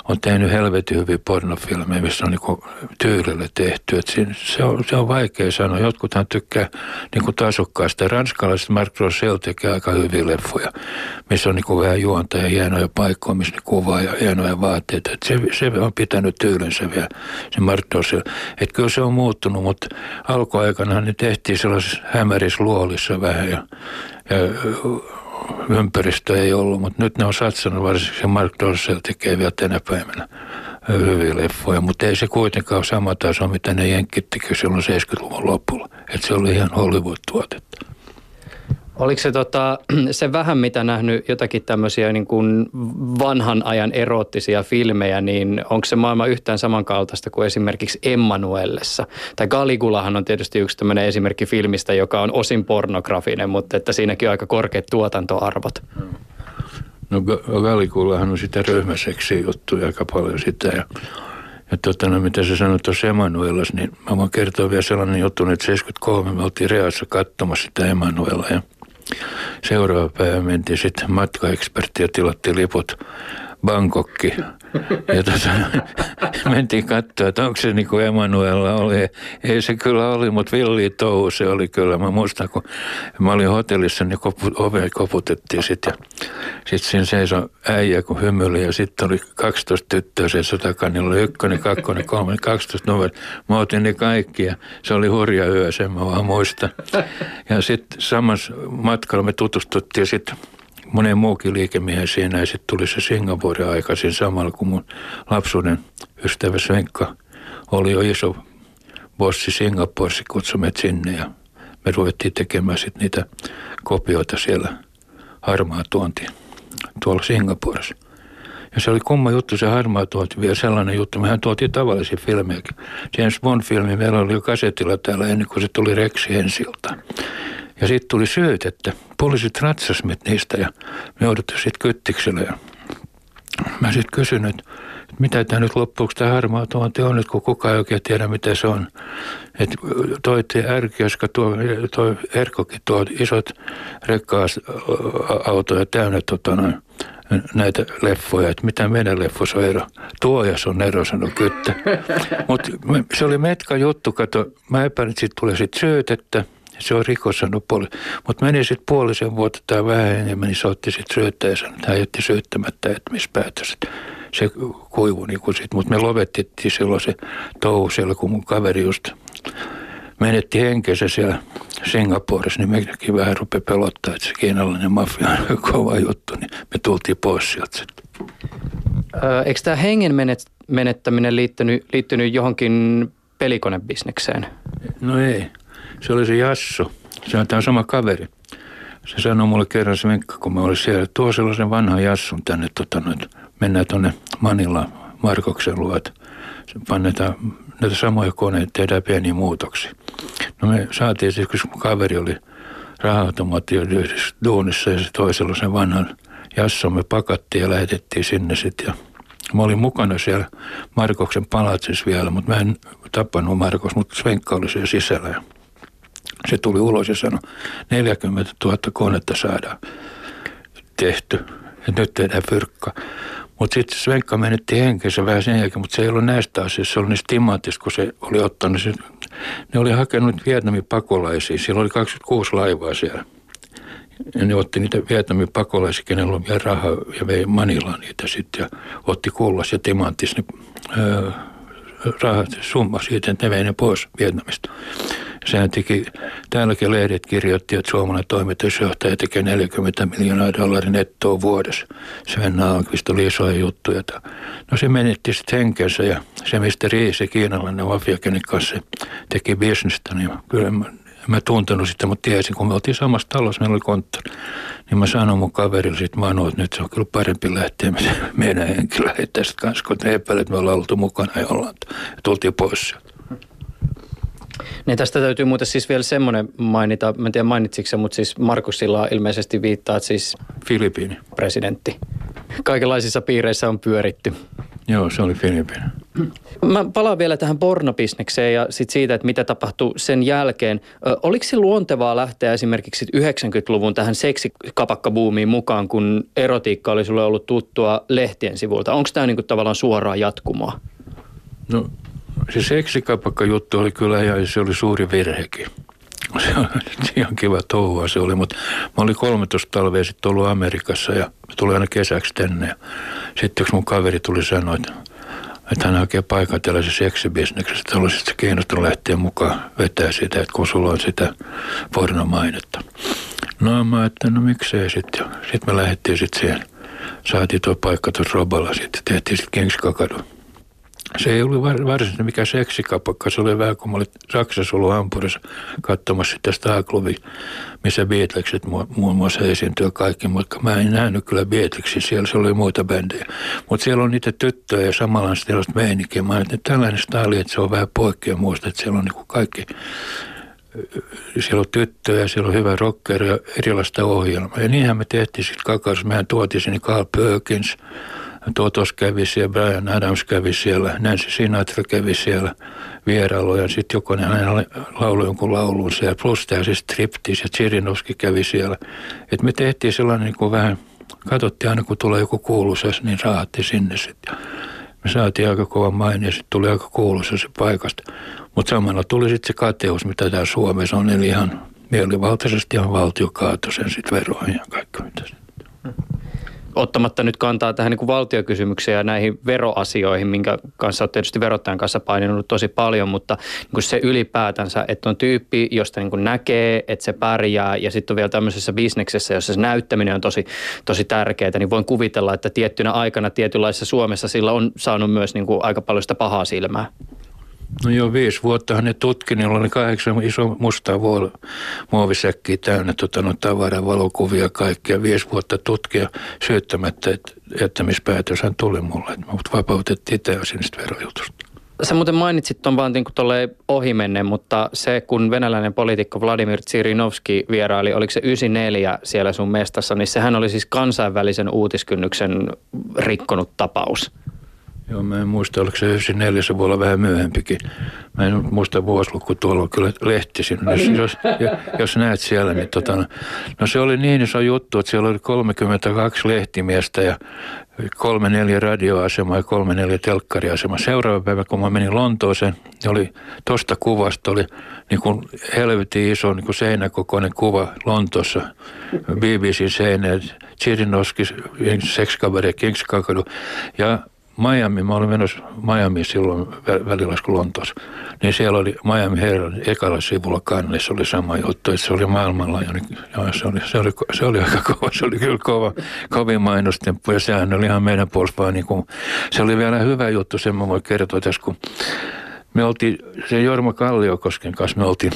Speaker 3: on tehnyt helvetin hyviä pornofilmejä, missä on niin tyylillä tehty. Et se, on, se on vaikea sanoa. Jotkuthan tykkää niin tasokkaasta. Ranskalaiset Mark Rossell tekee aika hyviä leffoja, missä on niin vähän juonta ja hienoja paikkoja, missä ne kuvaa ja hienoja vaatteita. Et se, se on pitänyt tyylinsä vielä, se Mark Rossell. Että kyllä se on muuttunut, mutta alkuaikana ne tehtiin sellaisessa hämärissä luolissa vähän ja, ja ympäristö ei ollut, mutta nyt ne on satsannut, varsinkin Mark Dorsell tekee vielä tänä päivänä hyviä leffoja, mutta ei se kuitenkaan ole sama taso, mitä ne jenkkit teki silloin 70-luvun lopulla. Että se oli ihan Hollywood-tuotetta.
Speaker 2: Oliko se tota, se vähän, mitä nähnyt jotakin tämmöisiä niin kuin vanhan ajan eroottisia filmejä, niin onko se maailma yhtään samankaltaista kuin esimerkiksi Emmanuellessa? Tai Galigulahan on tietysti yksi tämmöinen esimerkki filmistä, joka on osin pornografinen, mutta että siinäkin on aika korkeat tuotantoarvot.
Speaker 3: No Galigulahan on sitä ryhmäseksi juttuja aika paljon sitä ja Ja tota, no, mitä sä sanoit tuossa Emanuelas, niin mä voin kertoa vielä sellainen juttu, että 73 me oltiin Reassa katsomassa sitä Emanuela ja seuraava päivä mentiin sitten matkaekspertti ja tilattiin liput Bangkokki. Ja tota, mentiin katsoa, että onko se niin kuin Emanuella oli. Ei se kyllä oli, mutta villi touhu se oli kyllä. Mä muistan, kun mä olin hotellissa, niin kopu, ove koputettiin sitten. Sitten siinä seisoi äijä, kun hymyili ja sitten oli 12 tyttöä se sotakanilla. Oli ykkönen, kakkonen, kolme, 12 numero. Mä otin ne kaikki ja se oli hurja yö, sen mä vaan muistan. Ja sitten samassa matkalla me tutustuttiin sitten monen muukin liikemiehen siinä ja sitten tuli se Singapore aikaisin samalla kun mun lapsuuden ystävä Svenkka oli jo iso bossi Singaporessa, kutsumme sinne ja me ruvettiin tekemään sitten niitä kopioita siellä harmaa tuonti tuolla Singaporessa. Ja se oli kumma juttu, se harmaa tuonti vielä sellainen juttu. Mehän tuotiin tavallisia filmejäkin. James Bond-filmi meillä oli jo kasetilla täällä ennen kuin se tuli Rex Hensilta. Ja sitten tuli syötettä. Poliisit ratsasmet niistä ja me jouduttiin sitten kyttikselle. Ja mä sitten kysyin, että mitä tämä nyt loppuksi tämä harmaa tuonti on nyt, kun kukaan ei oikein tiedä, mitä se on. Että toi ärki, joska tuo, toi Erkokin tuo isot rekka-autoja täynnä tota noin, näitä leffoja, että mitä meidän leffoissa on ero. Tuojas on ero, sanoi Kyttä. Mutta se oli metka juttu, kato, mä epäilin, että siitä tulee sitten syötettä – se on rikos, sanoi puoli. Mutta meni sitten puolisen vuotta tai vähän enemmän, niin se otti sitten syöttää ja sanoi, että hän jätti syöttämättä, että missä päätös. Se kuivui niin kuin sitten, mutta me lopetettiin silloin se touhu siellä, kun mun kaveri just menetti henkensä siellä Singaporessa, niin mekin vähän rupesi pelottaa, että se kiinalainen mafia on kova juttu, niin me tultiin pois sieltä sitten.
Speaker 2: eikö tämä hengen menettäminen liittynyt, liittynyt johonkin pelikonebisnekseen?
Speaker 3: No ei. Se oli se Jasso. Se on tämä sama kaveri. Se sanoi mulle kerran se Venkka, kun mä olin siellä, tuo sellaisen vanhan Jassun tänne, tota, nyt, mennään tuonne Manilla Markoksen luo, että pannetaan näitä samoja koneita, tehdään pieniä muutoksia. No me saatiin siis, kun kaveri oli raha-automaatti duunissa ja se toi sellaisen vanhan Jasson, me pakattiin ja lähetettiin sinne sitten ja Mä olin mukana siellä Markoksen palatsissa vielä, mutta mä en tappanut Markos, mutta Svenkka oli siellä sisällä. Se tuli ulos ja sanoi, 40 000 konetta saadaan tehty. Ja nyt tehdään fyrkka. Mutta sitten Svenkka menetti henkensä vähän sen jälkeen, mutta se ei ollut näistä asioista. Se oli niistä timanttista, kun se oli ottanut. Se, ne oli hakenut Vietnamin pakolaisia. Siellä oli 26 laivaa siellä. Ja ne otti niitä Vietnamin pakolaisia, kenellä oli vielä rahaa ja vei Manilaan niitä sitten. Ja otti kullas ja timanttis ne öö, rahat, summa siitä, että ne vei ne pois Vietnamista. Sehän teki, täälläkin lehdet kirjoitti, että suomalainen toimitusjohtaja tekee 40 miljoonaa dollarin nettoa vuodessa. Sven Naalqvist oli isoja juttuja. No se menetti sitten henkensä ja se mistä Riisi, kiinalainen mafia, kenen kanssa teki bisnestä, niin kyllä mä, mä tuntenut sitä, mutta tiesin, kun me oltiin samassa talossa, meillä oli konttori. Niin mä sanoin mun kaverille sitten Manu, että nyt se on kyllä parempi lähteä meidän henki lähettää sitten kanssa, kun ne epäilet, me ollaan oltu mukana ja ollaan. Ja tultiin pois sieltä.
Speaker 2: Niin tästä täytyy muuten siis vielä semmoinen mainita, mä en tiedä mainitsitko mutta siis Markus Silla ilmeisesti viittaa siis...
Speaker 3: Filippiini.
Speaker 2: Presidentti. Kaikenlaisissa piireissä on pyöritty.
Speaker 3: Joo, se oli Filippiini.
Speaker 2: Mä palaan vielä tähän pornobisnekseen ja sit siitä, että mitä tapahtui sen jälkeen. Ö, oliko se luontevaa lähteä esimerkiksi 90-luvun tähän seksikapakkabuumiin mukaan, kun erotiikka oli sulle ollut tuttua lehtien sivulta? Onko tämä niinku tavallaan suoraa jatkumoa?
Speaker 3: No se seksikapakka juttu oli kyllä ja se oli suuri virhekin. Se on ihan kiva touhua se oli, mutta mä olin 13 talvea sitten ollut Amerikassa ja tuli aina kesäksi tänne. Sitten yksi mun kaveri tuli sanoa, että, että hän hakee paikan tällaisessa seksibisneksessä, että olisi sitten kiinnostunut lähteä mukaan vetää sitä, että kun sulla on sitä pornomainetta. No mä että no miksei sitten. Sitten me lähdettiin sitten siihen, saatiin tuo paikka tuossa Roballa sitten, tehtiin sitten Kingskakadun se ei ollut varsinaisesti mikä seksikapakka, se oli vähän kun mä olin Saksassa ollut Hampurissa katsomassa sitä Star-klubi, missä Beatlekset muun muassa esiintyy kaikki, mutta mä en nähnyt kyllä Beatlesia, siellä se oli muita bändejä. Mutta siellä on niitä tyttöjä ja samalla sellaista meininkiä. Mä ajattelin, että tällainen staali, että se on vähän poikkea muusta, että siellä on niin kaikki siellä on tyttöjä, siellä on hyvä rocker ja erilaista ohjelmaa. Ja niinhän me tehtiin sitten kakas. Mehän tuotiin sinne Carl Perkins, Totos kävi siellä, Brian Adams kävi siellä, Nancy Sinatra kävi siellä vierailu ja sitten jokainen laulu jonkun laulun siellä. Plus tämä siis Striptease ja Chirinovski kävi siellä. Et me tehtiin sellainen niin kuin vähän, katsottiin aina kun tulee joku kuuluisa, niin saatti sinne sitten. Me saatiin aika kova maine ja sitten tuli aika kuuluisa se paikasta. Mutta samalla tuli sitten se kateus, mitä täällä Suomessa on, eli ihan mielivaltaisesti ihan valtio kaatoi sen sitten veroihin ja kaikki mitä
Speaker 2: ottamatta nyt kantaa tähän niin kuin valtiokysymykseen ja näihin veroasioihin, minkä kanssa olet tietysti verottajan kanssa paininut tosi paljon, mutta niin kuin se ylipäätänsä, että on tyyppi, josta niin kuin näkee, että se pärjää ja sitten on vielä tämmöisessä bisneksessä, jossa se näyttäminen on tosi, tosi tärkeää, niin voin kuvitella, että tiettynä aikana tietynlaisessa Suomessa sillä on saanut myös niin kuin aika paljon sitä pahaa silmää.
Speaker 3: No joo, viisi vuotta ne tutki, niillä oli kahdeksan iso mustaa muovisäkkiä täynnä tota, no, tavaraa, valokuvia kaikkia. Viisi vuotta tutkia syyttämättä, että jättämispäätöshän tuli mulle. Mutta vapautettiin täysin sitä verojutusta.
Speaker 2: Sä muuten mainitsit tuon vaan niin ohimennen, mutta se kun venäläinen poliitikko Vladimir Tsirinovski vieraili, oliko se 94 siellä sun mestassa, niin sehän oli siis kansainvälisen uutiskynnyksen rikkonut tapaus.
Speaker 3: Joo, mä en muista, oliko se 94, se voi olla vähän myöhempikin. Mä en muista vuosiluku, tuolla on kyllä lehti sinne. Jos, jos, jos näet siellä, niin tota, no, no se oli niin iso juttu, että siellä oli 32 lehtimiestä ja kolme neljä radioasemaa ja kolme neljä telkkariasemaa. Seuraava päivä, kun mä menin Lontooseen, niin oli tosta kuvasta oli niin kuin helvetin iso niin kuin seinäkokoinen kuva Lontoossa. BBC seinä, Chirinoski, Sekskaveri, Kings ja Miami, mä olin menossa Miami silloin välilasku Lontoossa, niin siellä oli Miami Herald ekalla sivulla kannessa oli sama juttu, että se oli maailmanlaajuinen. Ja se oli, se oli, se oli aika kova, se oli kyllä kova, kovin mainostemppu ja sehän oli ihan meidän puolesta niin kuin, se oli vielä hyvä juttu, sen mä voin kertoa tässä, kun me oltiin, se Jorma Kalliokosken kanssa me oltiin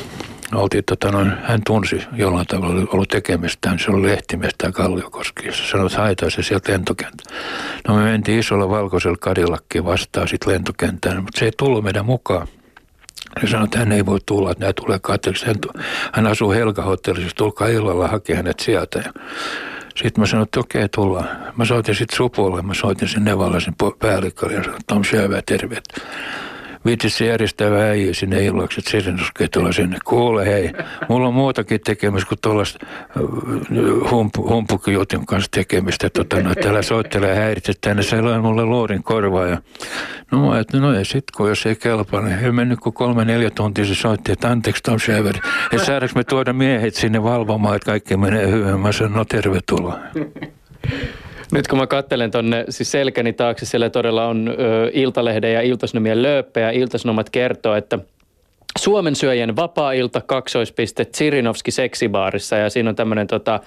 Speaker 3: oltiin, tota, noin, hän tunsi jollain tavalla, ollut tekemistä, se oli lehtimies tämä Kalliokoski, ja se sanoi, että haetaan se sieltä lentokenttä. No me mentiin isolla valkoisella kadillakkiin vastaan sitten lentokenttään, mutta se ei tullut meidän mukaan. Hän sanoi, että hän ei voi tulla, että nämä tulee katseliksi. Hän, hän asuu Helga-hotellissa, tulkaa illalla hakea hänet sieltä. Ja sitten mä sanoin, että okei, tullaan. Mä soitin sitten Supolle, mä soitin sen Nevalaisen päällikkölle ja sanoin, että Tom Sjövä, terve viitsisi järjestää vähän äijä sinne illaksi, että Sirinuske tulee sinne. Kuule hei, mulla on muutakin tekemistä kuin tuollaista äh, humpu, humpukijutin kanssa tekemistä. Tota, no, täällä soittelee häiritse tänne, se on mulle luorin korvaa. Ja, no mä että no ei sit, kun jos ei kelpaa, niin ei mennyt kuin kolme neljä tuntia se soitti, että anteeksi Tom Shaver, että saadaanko me tuoda miehet sinne valvomaan, että kaikki menee hyvin. Mä sanoin, no tervetuloa.
Speaker 2: Nyt kun mä katselen tuonne siis selkäni taakse, siellä todella on ö, Iltalehden ja Iltasnomien lööppejä. Iltasnomat kertoo, että Suomen syöjän vapaa-ilta, kaksoispiste, Tsirinovski seksibaarissa ja siinä on tämmöinen tota,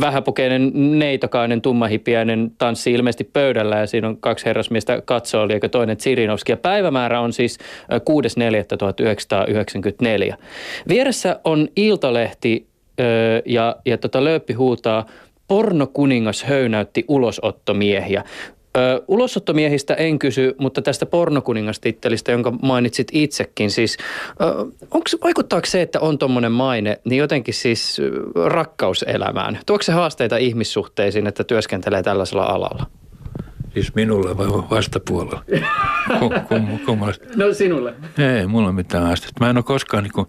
Speaker 2: vähäpukeinen neitokainen tummahipiäinen tanssi ilmeisesti pöydällä ja siinä on kaksi herrasmiestä katsoo, eikä toinen Tsirinovski. Ja päivämäärä on siis 6.4.1994. Vieressä on Iltalehti ja, ja tota Lööppi huutaa – pornokuningas höynäytti ulosottomiehiä. Ö, ulosottomiehistä en kysy, mutta tästä pornokuningastittelistä, jonka mainitsit itsekin, siis onks, vaikuttaako se, että on tuommoinen maine, niin jotenkin siis rakkauselämään? Tuoko se haasteita ihmissuhteisiin, että työskentelee tällaisella alalla?
Speaker 3: Siis minulle vai vastapuolella? Kum, kum,
Speaker 2: no sinulle.
Speaker 3: Ei, mulla on mitään haastetta. Mä en ole koskaan, niin kuin,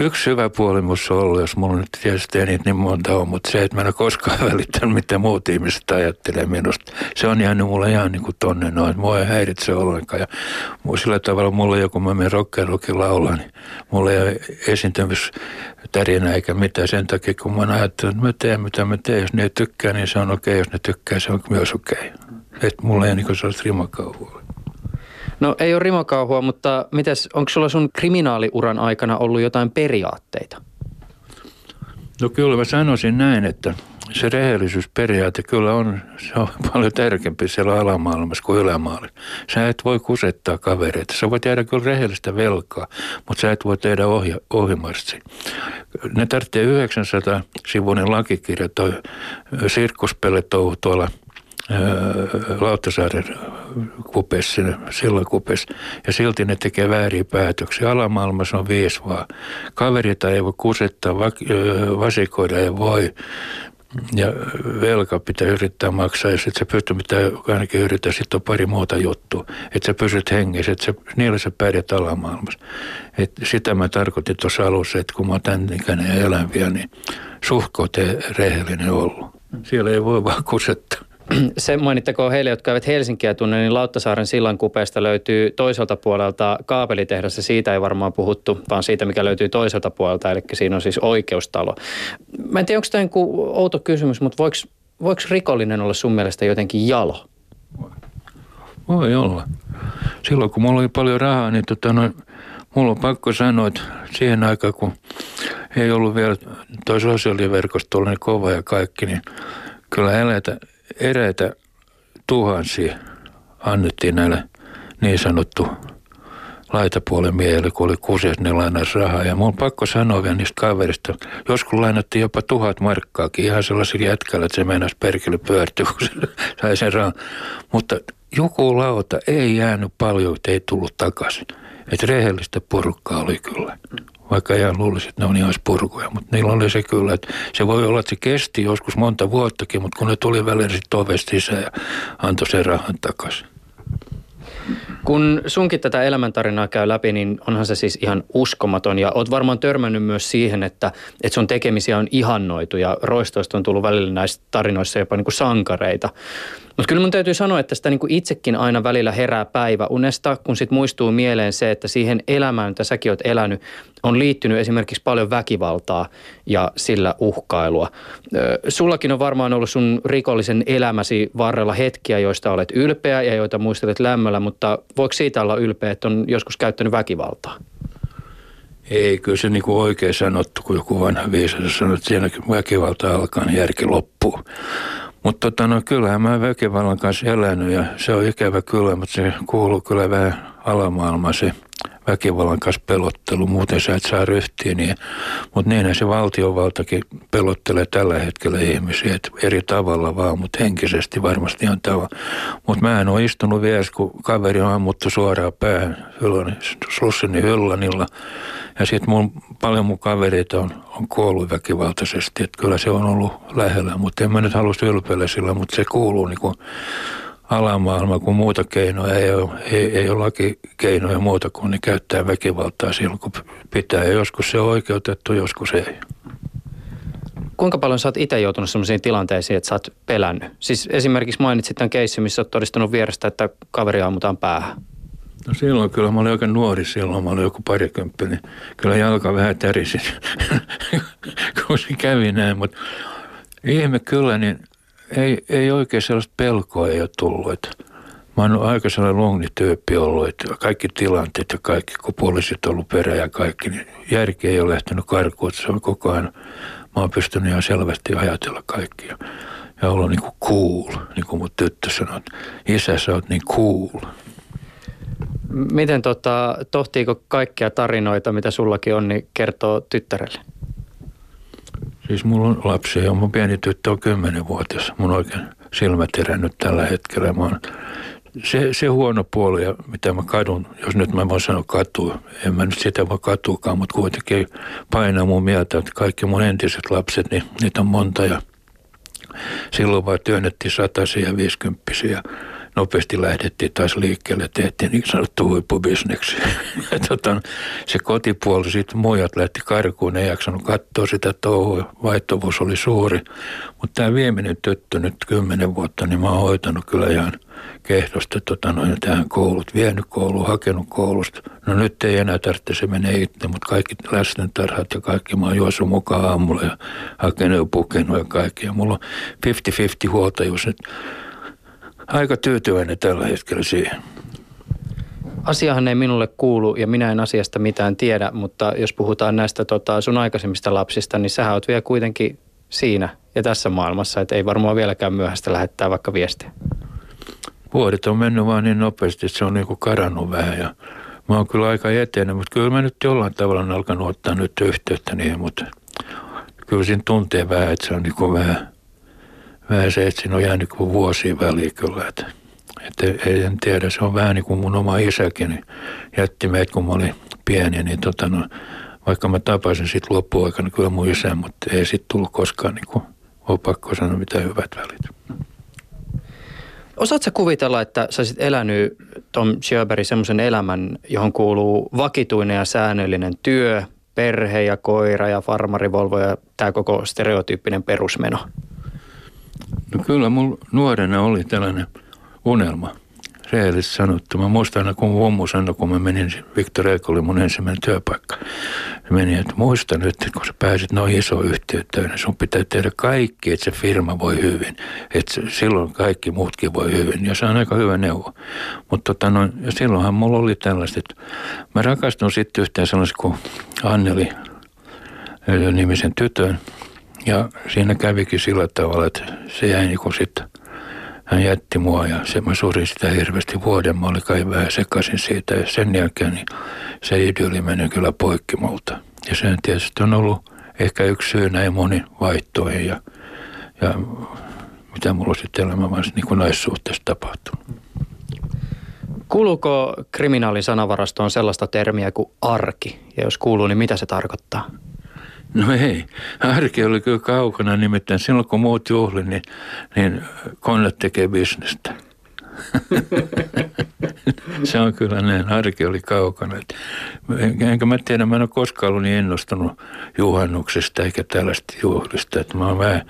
Speaker 3: yksi hyvä puoli musta on ollut, jos mulla nyt tietysti ei niitä niin monta on, mutta se, että mä en ole koskaan välittänyt, mitä muut ihmiset ajattelee minusta. Se on jäänyt mulle ihan niin kuin tonne noin. Mua ei häiritse ollenkaan. Ja sillä tavalla mulla joku, mä menen rockerokin laulaa, niin mulla ei ole esiintymistärinä eikä mitään sen takia, kun mä ajattelen, että mä teen mitä mä teen. Jos ne ei tykkää, niin se on okei. Okay. Jos ne tykkää, se on myös okei. Okay. Että mulla ei niin sellaista rimakauhua.
Speaker 2: No ei ole rimakauhua, mutta mites, onko sulla sun kriminaaliuran aikana ollut jotain periaatteita?
Speaker 3: No kyllä mä sanoisin näin, että se rehellisyysperiaate kyllä on, se on paljon tärkeämpi siellä alamaailmassa kuin ylämaailmassa. Sä et voi kusettaa kavereita. Sä voit tehdä kyllä rehellistä velkaa, mutta sä et voi tehdä ohimarssi. Ne tarvitsee 900 sivuinen lakikirja, toi sirkuspelle tuolla – Lauttasaaren kupessa, silloin kupessa, ja silti ne tekee vääriä päätöksiä. Alamaailmassa on viisi vaan. Kaverita ei voi kusettaa, vasikoida ei voi. ja velka pitää yrittää maksaa, ja sitten se pystyy, pitää ainakin yrittää, sitten on pari muuta juttua, että sä pysyt hengissä, että sä, niillä sä pärjät alamaailmassa. Et sitä mä tarkoitin tuossa alussa, että kun mä oon tämän ikäinen ja elän vielä, niin suhkoot rehellinen ollut. Siellä ei voi vaan kusettaa.
Speaker 2: Se mainittakoon heille, jotka eivät Helsinkiä tunne, niin Lauttasaaren sillan kupeesta löytyy toiselta puolelta kaapelitehdas ja siitä ei varmaan puhuttu, vaan siitä, mikä löytyy toiselta puolelta, eli siinä on siis oikeustalo. Mä en tiedä, onko tämä outo kysymys, mutta voiko, rikollinen olla sun mielestä jotenkin jalo?
Speaker 3: Voi olla. Silloin kun mulla oli paljon rahaa, niin tota, no, mulla on pakko sanoa, että siihen aikaan kun ei ollut vielä toi sosiaaliverkosto niin kova ja kaikki, niin kyllä elätä, eräitä tuhansia annettiin näille niin sanottu laitapuolen miehelle, kun oli kuses, ne lainas rahaa. Ja mun pakko sanoa vielä niistä kaverista. Joskus lainattiin jopa tuhat markkaakin ihan sellaisilla jätkällä, että se meinasi perkele pyörtyä, kun se sai sen rahan. Mutta joku lauta ei jäänyt paljon, ei tullut takaisin. Että rehellistä porukkaa oli kyllä vaikka ihan luulisi, että ne on ihan purkuja, mutta niillä oli se kyllä, että se voi olla, että se kesti joskus monta vuottakin, mutta kun ne tuli välillä sitten ovesta sisään ja antoi sen rahan takaisin.
Speaker 2: Kun sunkin tätä elämäntarinaa käy läpi, niin onhan se siis ihan uskomaton. Ja oot varmaan törmännyt myös siihen, että, että sun tekemisiä on ihannoitu ja roistoista on tullut välillä näissä tarinoissa jopa niin kuin sankareita. Mutta kyllä mun täytyy sanoa, että sitä niin kuin itsekin aina välillä herää päivä unesta, kun sit muistuu mieleen se, että siihen elämään, mitä säkin oot elänyt, on liittynyt esimerkiksi paljon väkivaltaa ja sillä uhkailua. Sullakin on varmaan ollut sun rikollisen elämäsi varrella hetkiä, joista olet ylpeä ja joita muistelet lämmöllä, mutta voiko siitä olla ylpeä, että on joskus käyttänyt väkivaltaa?
Speaker 3: Ei, kyllä se niin kuin oikein sanottu, kun joku vanha viisas sanoi, että siinä väkivalta alkaa, niin järki loppuu. Mutta tota, no, kyllähän mä väkivallan kanssa elänyt ja se on ikävä kyllä, mutta se kuuluu kyllä vähän alamaailmaan se väkivallan kanssa pelottelu, muuten sä et saa ryhtiä. Niin, mutta niinhän se valtiovaltakin pelottelee tällä hetkellä ihmisiä, että eri tavalla vaan, mutta henkisesti varmasti on tava. Mutta mä en ole istunut vielä, kun kaveri on ammuttu suoraan päähän Slussini Hyllanilla. Ja sitten mun, paljon mun kavereita on, on kuollut väkivaltaisesti, että kyllä se on ollut lähellä, mutta en mä nyt halua ylpeillä sillä, mutta se kuuluu niin kuin alamaailma, kun muuta keinoja ei ole, ei, ei ole lakikeinoja muuta kuin ne käyttää väkivaltaa silloin, kun pitää. Ja joskus se on oikeutettu, joskus ei.
Speaker 2: Kuinka paljon sä oot itse joutunut sellaisiin tilanteisiin, että sä oot pelännyt? Siis esimerkiksi mainitsit tämän keissin, missä oot todistanut vierestä, että kaveri ammutaan päähän.
Speaker 3: No silloin kyllä, mä olin aika nuori silloin, mä olin joku parikymppä, niin kyllä jalka vähän tärisi, kun se kävi näin, mutta ihme kyllä, niin ei, ei oikein sellaista pelkoa ei ole tullut. Että mä oon aika sellainen longnityyppi ollut, että kaikki tilanteet ja kaikki, kun poliisit on ollut perä ja kaikki, niin järki ei ole lähtenyt karkuun. Että se on koko ajan, mä oon pystynyt ihan selvästi ajatella kaikkia. Ja olla niin kuin cool, niin kuin mun tyttö sanoi, isä sä oot niin cool.
Speaker 2: Miten tota, tohtiiko kaikkia tarinoita, mitä sullakin on, niin kertoo tyttärelle?
Speaker 3: Siis mulla on lapsi ja mun pieni tyttö on kymmenenvuotias. Mun oikein silmät herännyt tällä hetkellä. Mä oon, se, se huono puoli, mitä mä kadun, jos nyt mä voin sanoa katua, en mä nyt sitä voi katuukaan, mutta kuitenkin painaa mun mieltä, että kaikki mun entiset lapset, niin niitä on monta ja silloin vaan työnnettiin sataisia ja viisikymppisiä nopeasti lähdettiin taas liikkeelle, tehtiin niin sanottu huippubisneksi. Ja tota, se kotipuoli, sitten muijat lähti karkuun, ei jaksanut katsoa sitä touhua, vaihtuvuus oli suuri. Mutta tämä viimeinen tyttö nyt kymmenen vuotta, niin mä oon hoitanut kyllä ihan kehdosta tota, noin, tähän koulut, vienyt koulu, hakenut koulusta. No nyt ei enää tarvitse, se menee itse, mutta kaikki läsnätarhat ja kaikki, mä oon juossut mukaan aamulla ja hakenut ja pukenut ja kaikki. Ja mulla on 50-50 huoltajuus, että aika tyytyväinen tällä hetkellä siihen.
Speaker 2: Asiahan ei minulle kuulu ja minä en asiasta mitään tiedä, mutta jos puhutaan näistä tota, sun aikaisemmista lapsista, niin sä oot vielä kuitenkin siinä ja tässä maailmassa, että ei varmaan vieläkään myöhäistä lähettää vaikka viestiä.
Speaker 3: Vuodet on mennyt vaan niin nopeasti, että se on niinku karannut vähän ja mä oon kyllä aika etenä, mutta kyllä mä nyt jollain tavalla alkanut ottaa nyt yhteyttä niihin, mutta kyllä siinä tuntee vähän, että se on niinku vähän vähän se, että siinä on jäänyt kuin vuosia väliin kyllä. Että, että en tiedä, se on vähän niin kuin mun oma isäkin niin jätti meitä, kun mä olin pieni, niin tota no, vaikka mä tapasin sitten loppuaikana kyllä mun isän, mutta ei sitten tullut koskaan niin kuin ole pakko sanoa mitä hyvät välit.
Speaker 2: Osaatko kuvitella, että sä olisit elänyt Tom Sjöberg semmoisen elämän, johon kuuluu vakituinen ja säännöllinen työ, perhe ja koira ja farmarivolvo ja tämä koko stereotyyppinen perusmeno?
Speaker 3: No kyllä mulla nuorena oli tällainen unelma rehellisesti sanottu. Mä muistan aina, kun mummu sanoi, kun mä menin, Viktor Eek oli mun ensimmäinen työpaikka. Meni, että muista nyt, että kun sä pääsit noin iso yhtiöön, niin sun pitää tehdä kaikki, että se firma voi hyvin. Että silloin kaikki muutkin voi hyvin. Ja se on aika hyvä neuvo. Mutta tota no, silloinhan mulla oli tällaista, että mä rakastun sitten yhteen sellaisen kuin Anneli nimisen tytön. Ja siinä kävikin sillä tavalla, että se jäi niin kuin sitten hän jätti mua ja se, mä surin sitä hirveästi vuoden. Mä olin kai vähän sekaisin siitä ja sen jälkeen niin se idylli meni kyllä poikki multa. Ja sen tietysti on ollut ehkä yksi syy näin moni vaihtoihin ja, ja mitä mulla sitten elämässä niin naissuhteessa tapahtunut.
Speaker 2: Kuuluuko kriminaalin sanavarastoon sellaista termiä kuin arki? Ja jos kuuluu, niin mitä se tarkoittaa?
Speaker 3: No ei, arki oli kyllä kaukana, nimittäin silloin kun muut juhli, niin, niin kone tekee bisnestä. se on kyllä näin, arki oli kaukana. Enkä mä tiedä, mä en ole koskaan ollut niin innostunut juhannuksesta eikä tällaista juhlista. Että mä vähän,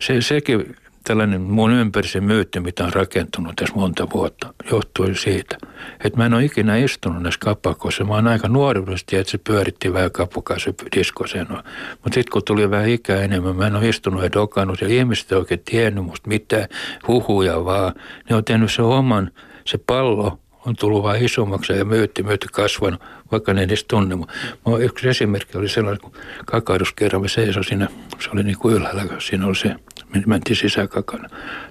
Speaker 3: se, sekin tällainen mun ympäri myytti, mitä on rakentunut tässä monta vuotta, johtui siitä, että mä en ole ikinä istunut näissä kapakoissa. Mä oon aika nuoruudesta, että se pyöritti vähän kapukassa diskoseen. Mutta sitten kun tuli vähän ikää enemmän, mä en ole istunut ja dokannut ja ihmiset ei oikein tiennyt musta mitään huhuja vaan. Ne on tehnyt se oman, se pallo on tullut vain isommaksi ja myytti, myytti kasvanut, vaikka ne edes tunne. Mä yksi esimerkki oli sellainen, kun kakauduskerran me seisoi siinä, se oli niin kuin ylhäällä, siinä oli se mentiin sisäkakana.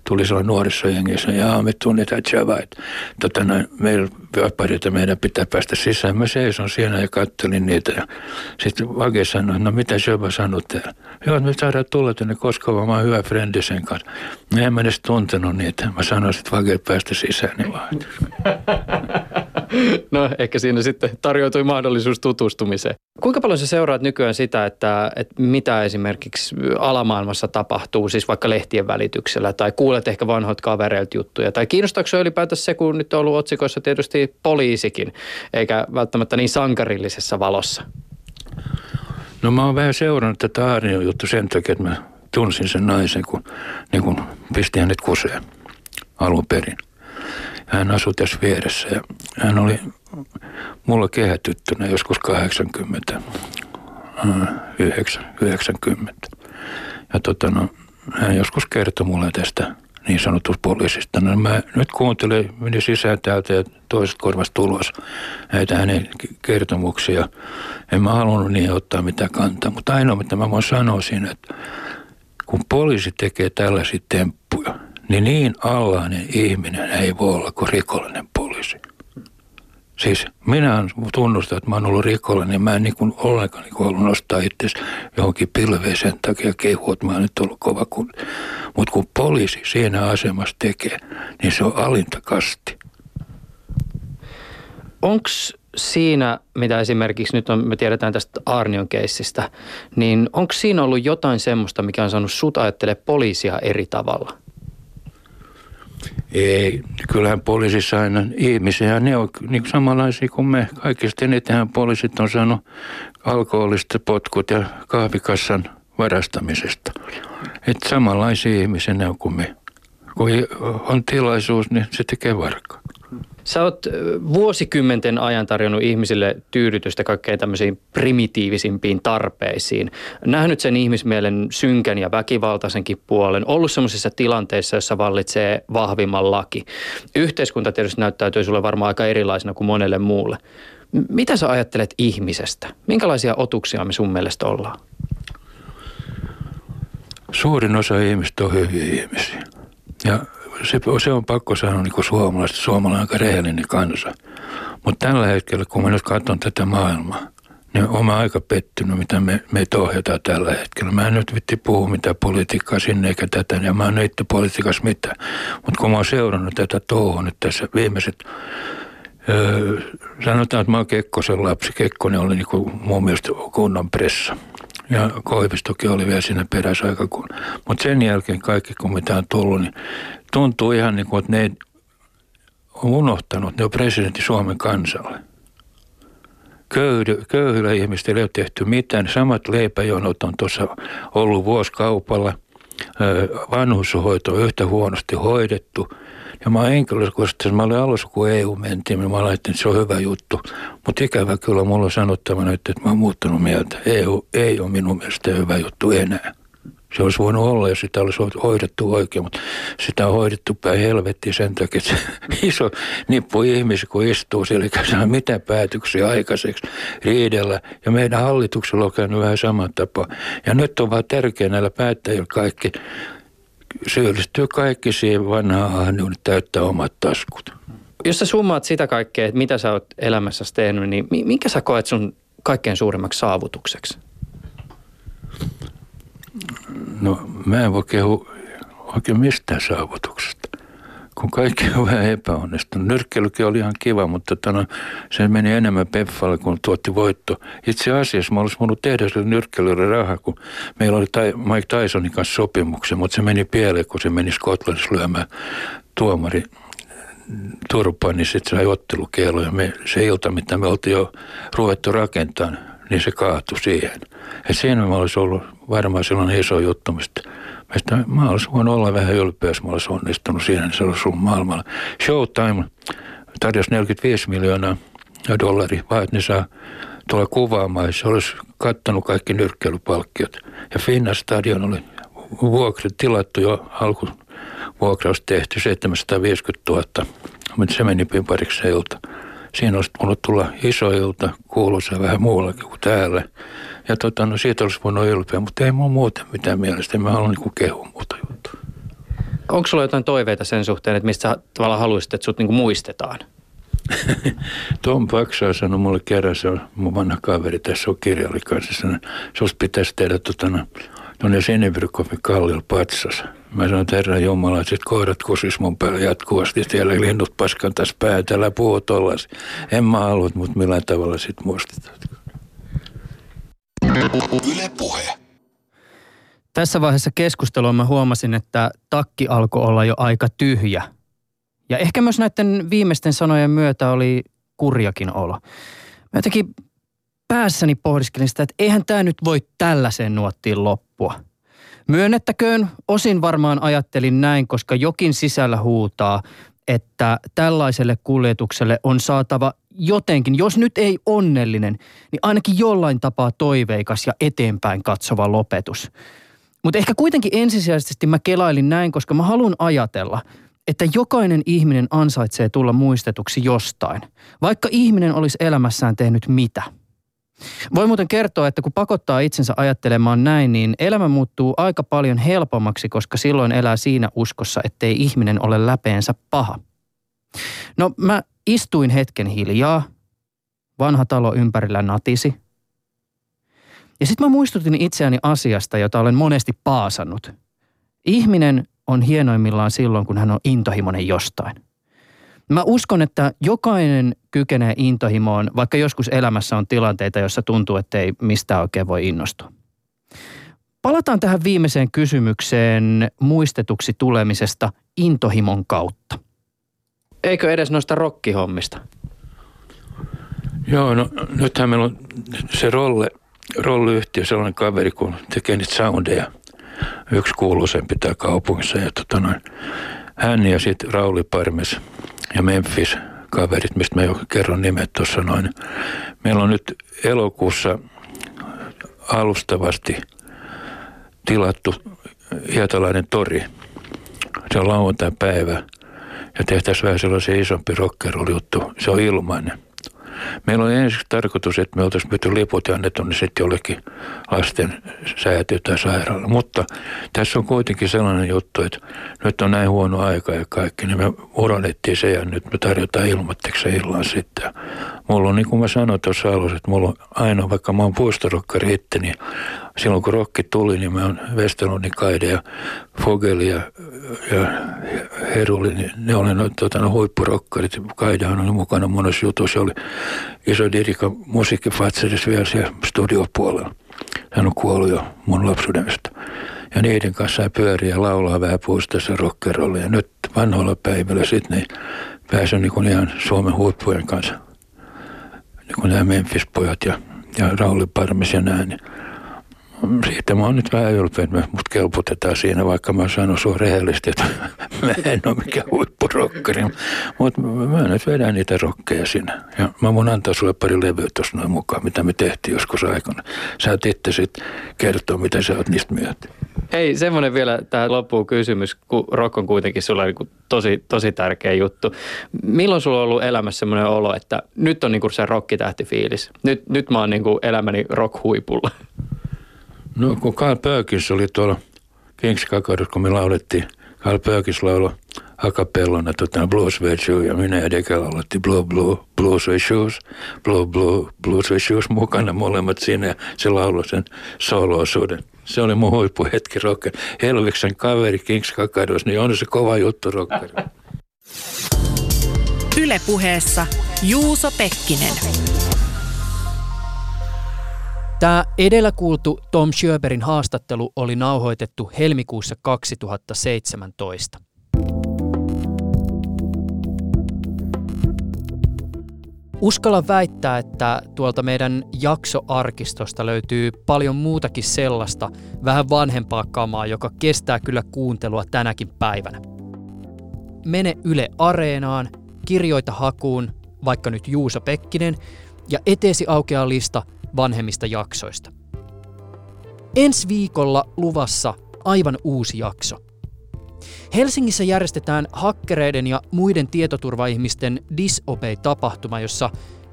Speaker 3: Tuli sellainen nuorissa jengissä, ja me tunnetaan Java, että tota, noin, meillä vapareita meidän pitää päästä sisään. Mä seison siinä ja kattelin niitä. Ja sitten Vage sanoi, no mitä Java sanoi täällä? Joo, me saadaan tulla tänne koska mä oon hyvä frendi sen kanssa. Mä en edes tuntenut niitä. Mä sanoin, että Vage päästä sisään, niin.
Speaker 2: No ehkä siinä sitten tarjoutui mahdollisuus tutustumiseen. Kuinka paljon sä seuraat nykyään sitä, että, että mitä esimerkiksi alamaailmassa tapahtuu, siis vaikka lehtien välityksellä, tai kuulet ehkä vanhoit kavereilta juttuja, tai kiinnostaako se ylipäätänsä se, kun nyt on ollut otsikoissa tietysti poliisikin, eikä välttämättä niin sankarillisessa valossa?
Speaker 3: No mä oon vähän seurannut tätä Aarnion juttu sen takia, että mä tunsin sen naisen, kun, niin kun pisti hänet kuseen alun perin. Hän asui tässä vieressä ja hän oli mulla kehätyttönä joskus 80, 90. Ja tota no, hän joskus kertoi mulle tästä niin sanotusta poliisista. No mä nyt kuuntelin, menin sisään täältä ja toiset korvasta tulos näitä hänen kertomuksia. En mä halunnut niin ottaa mitään kantaa, mutta ainoa mitä mä voin sanoa siinä, että kun poliisi tekee tällaisia temppuja, niin niin allainen ihminen ei voi olla kuin rikollinen poliisi. Siis minä tunnustan, että mä oon ollut rikollinen, niin mä en niin kuin ollenkaan niin ollut nostaa itse johonkin pilveen sen takia kehu, että mä oon nyt ollut kova kun. Mutta kun poliisi siinä asemassa tekee, niin se on alintakasti.
Speaker 2: Onko siinä, mitä esimerkiksi nyt on, me tiedetään tästä Arnion keissistä, niin onko siinä ollut jotain semmoista, mikä on saanut sut poliisia eri tavalla?
Speaker 3: Ei, kyllähän poliisissa aina ihmisiä, ne on niin samanlaisia kuin me. Kaikista enitenhän poliisit on saanut alkoholista potkut ja kahvikassan varastamisesta. Että samanlaisia ihmisiä ne on kuin me. Kun on tilaisuus, niin se tekee varkaa.
Speaker 2: Sä oot vuosikymmenten ajan tarjonnut ihmisille tyydytystä kaikkein tämmöisiin primitiivisimpiin tarpeisiin. Nähnyt sen ihmismielen synkän ja väkivaltaisenkin puolen. Ollut semmoisissa tilanteissa, jossa vallitsee vahvimman laki. Yhteiskunta tietysti näyttäytyy sulle varmaan aika erilaisena kuin monelle muulle. Mitä sä ajattelet ihmisestä? Minkälaisia otuksia me sun mielestä ollaan?
Speaker 3: Suurin osa ihmistä on hyviä ihmisiä. Ja se, se on pakko sanoa niin kuin suomalaista. Suomalainen aika rehellinen kansa. Mutta tällä hetkellä, kun mä nyt katson tätä maailmaa, niin olen aika pettynyt, mitä me, meitä ohjataan tällä hetkellä. Mä en nyt vitti puhu mitään politiikkaa sinne eikä tätä, ja mä en itse politiikassa mitään. Mutta kun mä oon seurannut tätä touhua nyt tässä viimeiset, öö, sanotaan, että mä oon Kekkosen lapsi. Kekkonen oli niin mun mielestä kunnan pressa Ja Koivistokin oli vielä siinä perässä aika kun. Mutta sen jälkeen kaikki, kun mitä on tullut, niin tuntuu ihan niin kuin, että ne ei on unohtanut, ne on presidentti Suomen kansalle. Köyhy, köyhillä ihmisillä ei ole tehty mitään. Samat leipäjonot on tuossa ollut vuosikaupalla. Vanhushoito on yhtä huonosti hoidettu. Ja mä henkilökohtaisesti, mä olin alussa kun EU mentiin, niin mä laitin, että se on hyvä juttu. Mutta ikävä kyllä mulla on sanottava että mä oon muuttanut mieltä. EU ei ole minun mielestä hyvä juttu enää. Se olisi voinut olla, jos sitä olisi hoidettu oikein, mutta sitä on hoidettu päin helvettiin sen takia, että iso nippu ihmisiä, kun istuu siellä, eikä saa mitään päätöksiä aikaiseksi riidellä. Ja meidän hallituksella on käynyt vähän saman tapa. Ja nyt on vaan tärkeää näillä päättäjillä kaikki syyllistyy kaikki siihen vanhaan ahneuden täyttää omat taskut.
Speaker 2: Jos sä summaat sitä kaikkea, että mitä sä oot elämässäsi tehnyt, niin minkä sä koet sun kaikkein suurimmaksi saavutukseksi?
Speaker 3: No mä en voi kehu oikein mistään saavutuksesta, kun kaikki on vähän epäonnistunut. Nyrkkeilykin oli ihan kiva, mutta tana, se meni enemmän peffalle, kun tuotti voitto. Itse asiassa mä olisin voinut tehdä sille nyrkkeilylle rahaa, kun meillä oli Mike Tysonin kanssa sopimuksen, mutta se meni pieleen, kun se meni Skotlannissa lyömään tuomari turpaan, niin sitten sai ottelukielo. Ja me, se ilta, mitä me oltiin jo ruvettu rakentamaan, niin se kaatui siihen. Et siinä mä olisi ollut varmaan silloin iso juttu, mistä, mistä mä olisin voinut olla vähän ylpeä, jos mä olisin onnistunut siinä, niin se olisi ollut maailmalla. Showtime tarjosi 45 miljoonaa dollaria, vaan että ne saa tulla kuvaamaan. Se olisi kattanut kaikki nyrkkeilypalkkiot. Ja Finna Stadion oli vuokri tilattu jo alku vuokraus tehty 750 000, mutta se meni pariksi ilta. Siinä olisi voinut tulla iso ilta, kuuluisa vähän muuallakin kuin täällä. Ja tota, no siitä olisi voinut ylpeä, mutta ei mulla muuten mitään mielestä. Mä haluan niin kehu muuta juttua.
Speaker 2: Onko sulla jotain toiveita sen suhteen, että mistä sä tavallaan haluaisit, että sut niin muistetaan?
Speaker 3: Tom Paksa sanoi mulle kerran, se on mun vanha kaveri, tässä on se olisi pitäisi tehdä tota, no, tuonne Sinebrykovin kallilla patsas. Mä sanoin, että herra Jumala, että sit koirat kusis mun päällä jatkuvasti. Siellä linnut paskan tässä päätä, älä puhu tollas. En mä halua, mutta millään tavalla sit muistetaan.
Speaker 2: Yle puhe. Tässä vaiheessa keskustelua mä huomasin, että takki alkoi olla jo aika tyhjä. Ja ehkä myös näiden viimeisten sanojen myötä oli kurjakin olo. Mä jotenkin päässäni pohdiskelin sitä, että eihän tämä nyt voi tällaiseen nuottiin loppua. Myönnettäköön, osin varmaan ajattelin näin, koska jokin sisällä huutaa, että tällaiselle kuljetukselle on saatava jotenkin, jos nyt ei onnellinen, niin ainakin jollain tapaa toiveikas ja eteenpäin katsova lopetus. Mutta ehkä kuitenkin ensisijaisesti mä kelailin näin, koska mä haluan ajatella, että jokainen ihminen ansaitsee tulla muistetuksi jostain, vaikka ihminen olisi elämässään tehnyt mitä – voi muuten kertoa, että kun pakottaa itsensä ajattelemaan näin, niin elämä muuttuu aika paljon helpommaksi, koska silloin elää siinä uskossa, ettei ihminen ole läpeensä paha. No mä istuin hetken hiljaa, vanha talo ympärillä natisi. Ja sitten mä muistutin itseäni asiasta, jota olen monesti paasannut. Ihminen on hienoimmillaan silloin, kun hän on intohimoinen jostain – Mä uskon, että jokainen kykenee intohimoon, vaikka joskus elämässä on tilanteita, joissa tuntuu, että ei mistään oikein voi innostua. Palataan tähän viimeiseen kysymykseen muistetuksi tulemisesta intohimon kautta. Eikö edes noista rokkihommista?
Speaker 3: Joo, no nythän meillä on se rolle, rolliyhtiö, sellainen kaveri, kun tekee niitä soundeja. Yksi kuuluisempi tää kaupungissa. Ja tota noin, hän ja sitten Rauli Parmes – ja Memphis kaverit, mistä mä jo kerron nimet tuossa noin. Meillä on nyt elokuussa alustavasti tilattu Hietalainen tori. Se on lauantai-päivä ja tehtäisiin vähän sellaisen isompi rockerol-juttu. Se on ilmainen. Meillä oli ensin tarkoitus, että me oltaisiin myyty liput ja annettu ne sitten jollekin lasten säätiö tai sairaala. Mutta tässä on kuitenkin sellainen juttu, että nyt on näin huono aika ja kaikki, niin me uronettiin se ja nyt me tarjotaan ilmatteeksi illan sitten. Mulla on, niin kuin mä sanoin tuossa alussa, että mulla on aina, vaikka mä oon puistorokkari itse, niin silloin kun rokki tuli, niin mä oon Westerlundin Kaide ja Fogeli ja, ja Heruli, niin ne oli no, tota, no, huippurokkarit. Kaidehan oli mukana monessa jutussa, oli iso dirika musiikkifatseris vielä siellä studiopuolella. Hän on kuollut jo mun lapsuudesta. Ja niiden kanssa sai pyöriä ja laulaa vähän puistossa rockerollia. Ja nyt vanhoilla päivillä sitten niin pääsin niin ihan Suomen huippujen kanssa. Niin kuin nämä Memphis-pojat ja, ja Rauli Parmis ja näin. Niin siitä mä oon nyt vähän ylpeä, että mut kelputetaan siinä, vaikka mä sanon sua rehellisesti, että mä en ole mikään huippurokkari. Mutta mä nyt vedän niitä rokkeja sinne. Ja mä voin antaa sulle pari levyä tuossa noin mukaan, mitä me tehtiin joskus aikana. Sä et itse sitten kertoa, mitä sä oot niistä myötä.
Speaker 2: Hei, semmoinen vielä tähän loppuun kysymys, kun rock on kuitenkin sulle niin tosi, tosi tärkeä juttu. Milloin sulla on ollut elämässä semmoinen olo, että nyt on niin kuin se rokkitähtifiilis? Nyt, nyt mä oon niin kuin elämäni rock-huipulla.
Speaker 3: No kun Carl Perkins oli tuolla Kings kun me laulettiin, Carl Perkins lauloi akapellona tota Blues Suede Shoe ja minä ja Deke laulettiin Blue Blue Blue Suede Shoes, Blue Blue Blue Suede Shoes mukana molemmat siinä ja se lauloi sen solo-osuuden. Se oli mun huippuhetki rocker. Helviksen kaveri Kings Kakaros, niin on se kova juttu rockeri.
Speaker 4: Ylepuheessa Juuso Pekkinen.
Speaker 2: Tämä edellä kuultu Tom Schöberin haastattelu oli nauhoitettu helmikuussa 2017. Uskalla väittää, että tuolta meidän jaksoarkistosta löytyy paljon muutakin sellaista vähän vanhempaa kamaa, joka kestää kyllä kuuntelua tänäkin päivänä. Mene Yle Areenaan, kirjoita hakuun, vaikka nyt Juuso Pekkinen, ja eteesi aukeaa lista vanhemmista jaksoista. Ensi viikolla luvassa aivan uusi jakso. Helsingissä järjestetään hakkereiden ja muiden tietoturvaihmisten Disobey-tapahtuma, jossa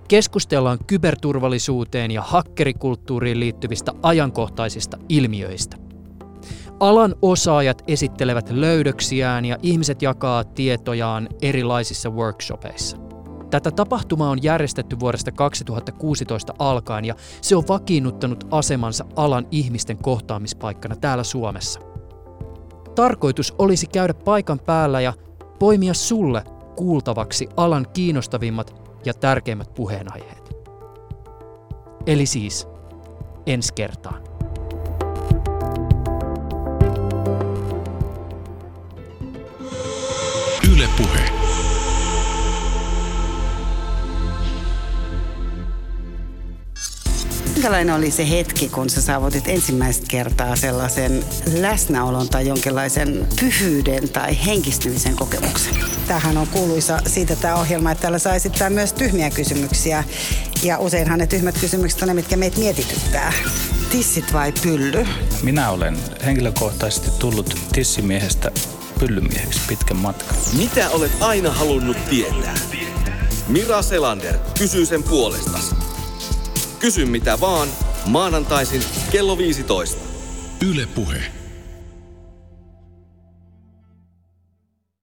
Speaker 2: keskustellaan kyberturvallisuuteen ja hakkerikulttuuriin liittyvistä ajankohtaisista ilmiöistä. Alan osaajat esittelevät löydöksiään ja ihmiset jakaa tietojaan erilaisissa workshopeissa. Tätä tapahtumaa on järjestetty vuodesta 2016 alkaen ja se on vakiinnuttanut asemansa alan ihmisten kohtaamispaikkana täällä Suomessa. Tarkoitus olisi käydä paikan päällä ja poimia sulle kuultavaksi alan kiinnostavimmat ja tärkeimmät puheenaiheet. Eli siis ensi kertaan.
Speaker 1: Yle Puhe.
Speaker 5: Minkälainen oli se hetki, kun sä saavutit ensimmäistä kertaa sellaisen läsnäolon tai jonkinlaisen pyhyyden tai henkistymisen kokemuksen? Tämähän on kuuluisa siitä tämä ohjelma, että täällä saa esittää myös tyhmiä kysymyksiä. Ja useinhan ne tyhmät kysymykset on ne, mitkä meitä mietityttää. Tissit vai pylly?
Speaker 6: Minä olen henkilökohtaisesti tullut tissimiehestä pyllymieheksi pitkän matkan.
Speaker 7: Mitä olet aina halunnut tietää? Mira Selander kysyy sen puolestasi. Kysy mitä vaan, maanantaisin kello 15.
Speaker 1: Yle Puhe.